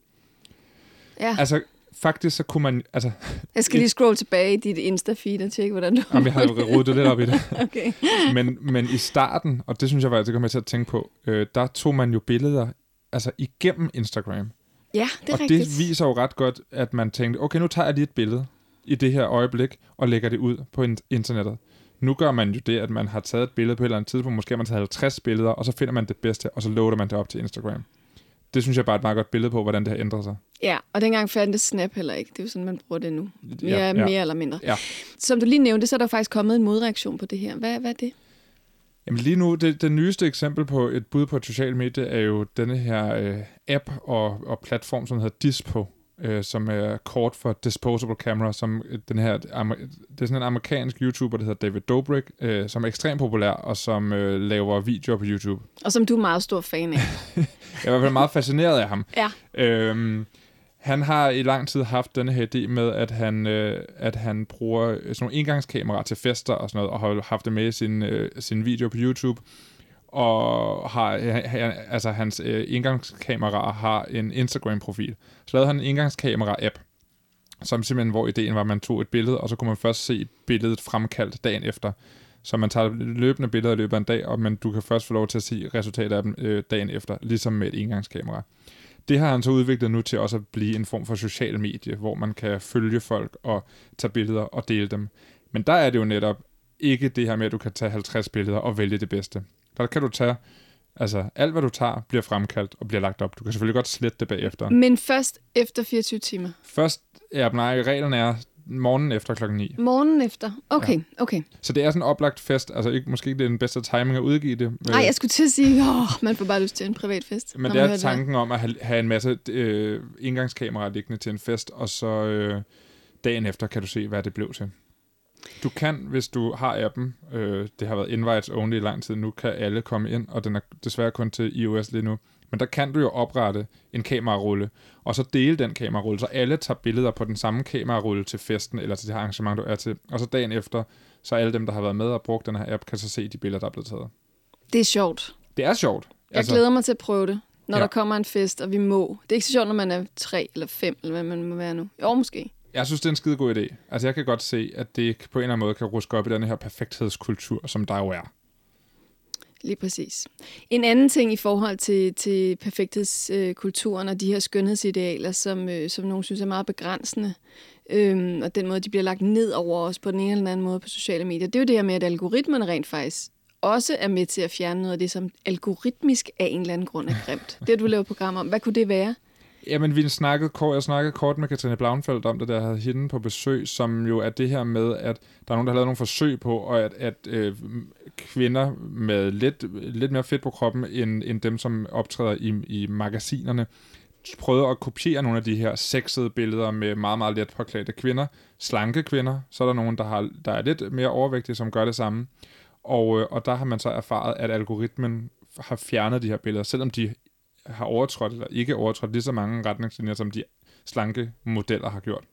Ja. Altså, faktisk så kunne man, altså, Jeg skal lige scrolle tilbage i dit Insta-feed og tjekke, hvordan du... jamen, jeg har jo rodet det lidt op i det. Okay. men, men i starten, og det synes jeg faktisk, det jeg til at tænke på, øh, der tog man jo billeder altså igennem Instagram. Ja, det er og rigtigt. det viser jo ret godt, at man tænkte, okay, nu tager jeg lige et billede i det her øjeblik, og lægger det ud på in- internettet. Nu gør man jo det, at man har taget et billede på et eller andet tidspunkt, måske har man taget 50 billeder, og så finder man det bedste, og så loader man det op til Instagram. Det synes jeg bare er et meget godt billede på, hvordan det har ændret sig. Ja, og dengang fandtes Snap heller ikke. Det er jo sådan, man bruger det nu. Mere, Ja, ja, mere eller mindre. Ja. Som du lige nævnte, så er der faktisk kommet en modreaktion på det her. Hvad, hvad er det? Jamen lige nu, det, det nyeste eksempel på et bud på et socialt medie er jo denne her øh, app og, og platform, som hedder Dispo, øh, som er kort for Disposable Camera, som øh, den her, det er sådan en amerikansk YouTuber, der hedder David Dobrik, øh, som er ekstremt populær, og som øh, laver videoer på YouTube. Og som du er meget stor fan af. Jeg er i hvert fald meget fascineret af ham. Ja. Øhm, han har i lang tid haft denne her idé med, at han, øh, at han bruger sådan nogle engangskameraer til fester og sådan noget, og har haft det med i sin, øh, sin video på YouTube. Og har, han, altså hans øh, indgangskamera har en Instagram-profil. Så lavede han en indgangskamera-app, som simpelthen, hvor ideen var, at man tog et billede, og så kunne man først se billedet fremkaldt dagen efter. Så man tager løbende billeder i løbet af en dag, og, men du kan først få lov til at se resultatet af dem øh, dagen efter, ligesom med et engangskamera. Det har han så udviklet nu til også at blive en form for social medie, hvor man kan følge folk og tage billeder og dele dem. Men der er det jo netop ikke det her med, at du kan tage 50 billeder og vælge det bedste. Der kan du tage, altså alt hvad du tager, bliver fremkaldt og bliver lagt op. Du kan selvfølgelig godt slette det bagefter. Men først efter 24 timer. Først, ja, nej, reglen er morgenen efter klokken 9. Morgen efter. Okay, ja. okay. Så det er sådan en oplagt fest. Altså ikke, måske ikke det er den bedste timing at udgive det. Nej, jeg skulle til at sige, åh, man får bare lyst til en privat fest. Men det er tanken om at have, have en masse øh, indgangskameraer liggende til en fest, og så øh, dagen efter kan du se, hvad det blev til. Du kan, hvis du har appen, øh, det har været invites only i lang tid, nu kan alle komme ind, og den er desværre kun til iOS lige nu. Men der kan du jo oprette en kamerarulle, og så dele den kamerarulle, så alle tager billeder på den samme kamerarulle til festen, eller til det arrangement, du er til. Og så dagen efter, så alle dem, der har været med og brugt den her app, kan så se de billeder, der er blevet taget. Det er sjovt. Det er sjovt. Jeg altså, glæder mig til at prøve det, når ja. der kommer en fest, og vi må. Det er ikke så sjovt, når man er tre eller fem, eller hvad man må være nu. Jo, måske. Jeg synes, det er en skide god idé. Altså, jeg kan godt se, at det på en eller anden måde kan ruske op i den her perfekthedskultur, som der jo er. Lige præcis. En anden ting i forhold til, til perfekthedskulturen og de her skønhedsidealer, som, øh, som nogen synes er meget begrænsende, øhm, og den måde, de bliver lagt ned over os på den ene eller den anden måde på sociale medier, det er jo det her med, at algoritmerne rent faktisk også er med til at fjerne noget af det, som algoritmisk af en eller anden grund er grimt. Det, du laver program om, hvad kunne det være? Jamen, vi snakkede kort, jeg snakkede kort med Katrine Blauenfeldt om det, der havde hende på besøg, som jo er det her med, at der er nogen, der har lavet nogle forsøg på, og at, at øh, kvinder med lidt, lidt mere fedt på kroppen, end, end dem, som optræder i, i magasinerne, prøvede at kopiere nogle af de her sexede billeder med meget, meget let påklædte kvinder. Slanke kvinder. Så er der nogen, der, har, der er lidt mere overvægtige, som gør det samme. Og, øh, og der har man så erfaret, at algoritmen har fjernet de her billeder, selvom de har overtrådt eller ikke overtrådt lige så mange retningslinjer, som de slanke modeller har gjort.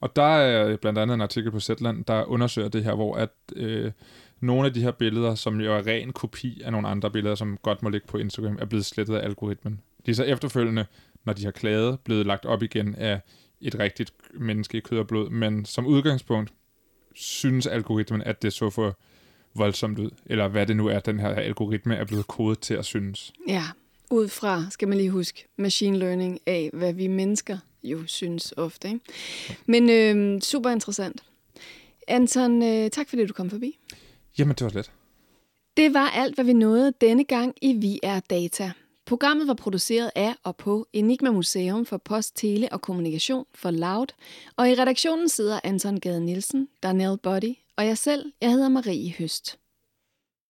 Og der er blandt andet en artikel på Zetland, der undersøger det her, hvor at øh, nogle af de her billeder, som jo er ren kopi af nogle andre billeder, som godt må ligge på Instagram, er blevet slettet af algoritmen. De er så efterfølgende, når de har klaget, blevet lagt op igen af et rigtigt menneske i kød og blod, men som udgangspunkt synes algoritmen, at det så for voldsomt ud, eller hvad det nu er, den her algoritme er blevet kodet til at synes. Ja, ud fra, skal man lige huske, machine learning af, hvad vi mennesker jo synes ofte. Ikke? Men øh, super interessant. Anton, øh, tak fordi du kom forbi. Jamen, det var let. Det var alt, hvad vi nåede denne gang i Vi er Data. Programmet var produceret af og på Enigma Museum for Post, Tele og Kommunikation for Loud, og i redaktionen sidder Anton Gade Nielsen, Darnell Body og jeg selv, jeg hedder Marie Høst.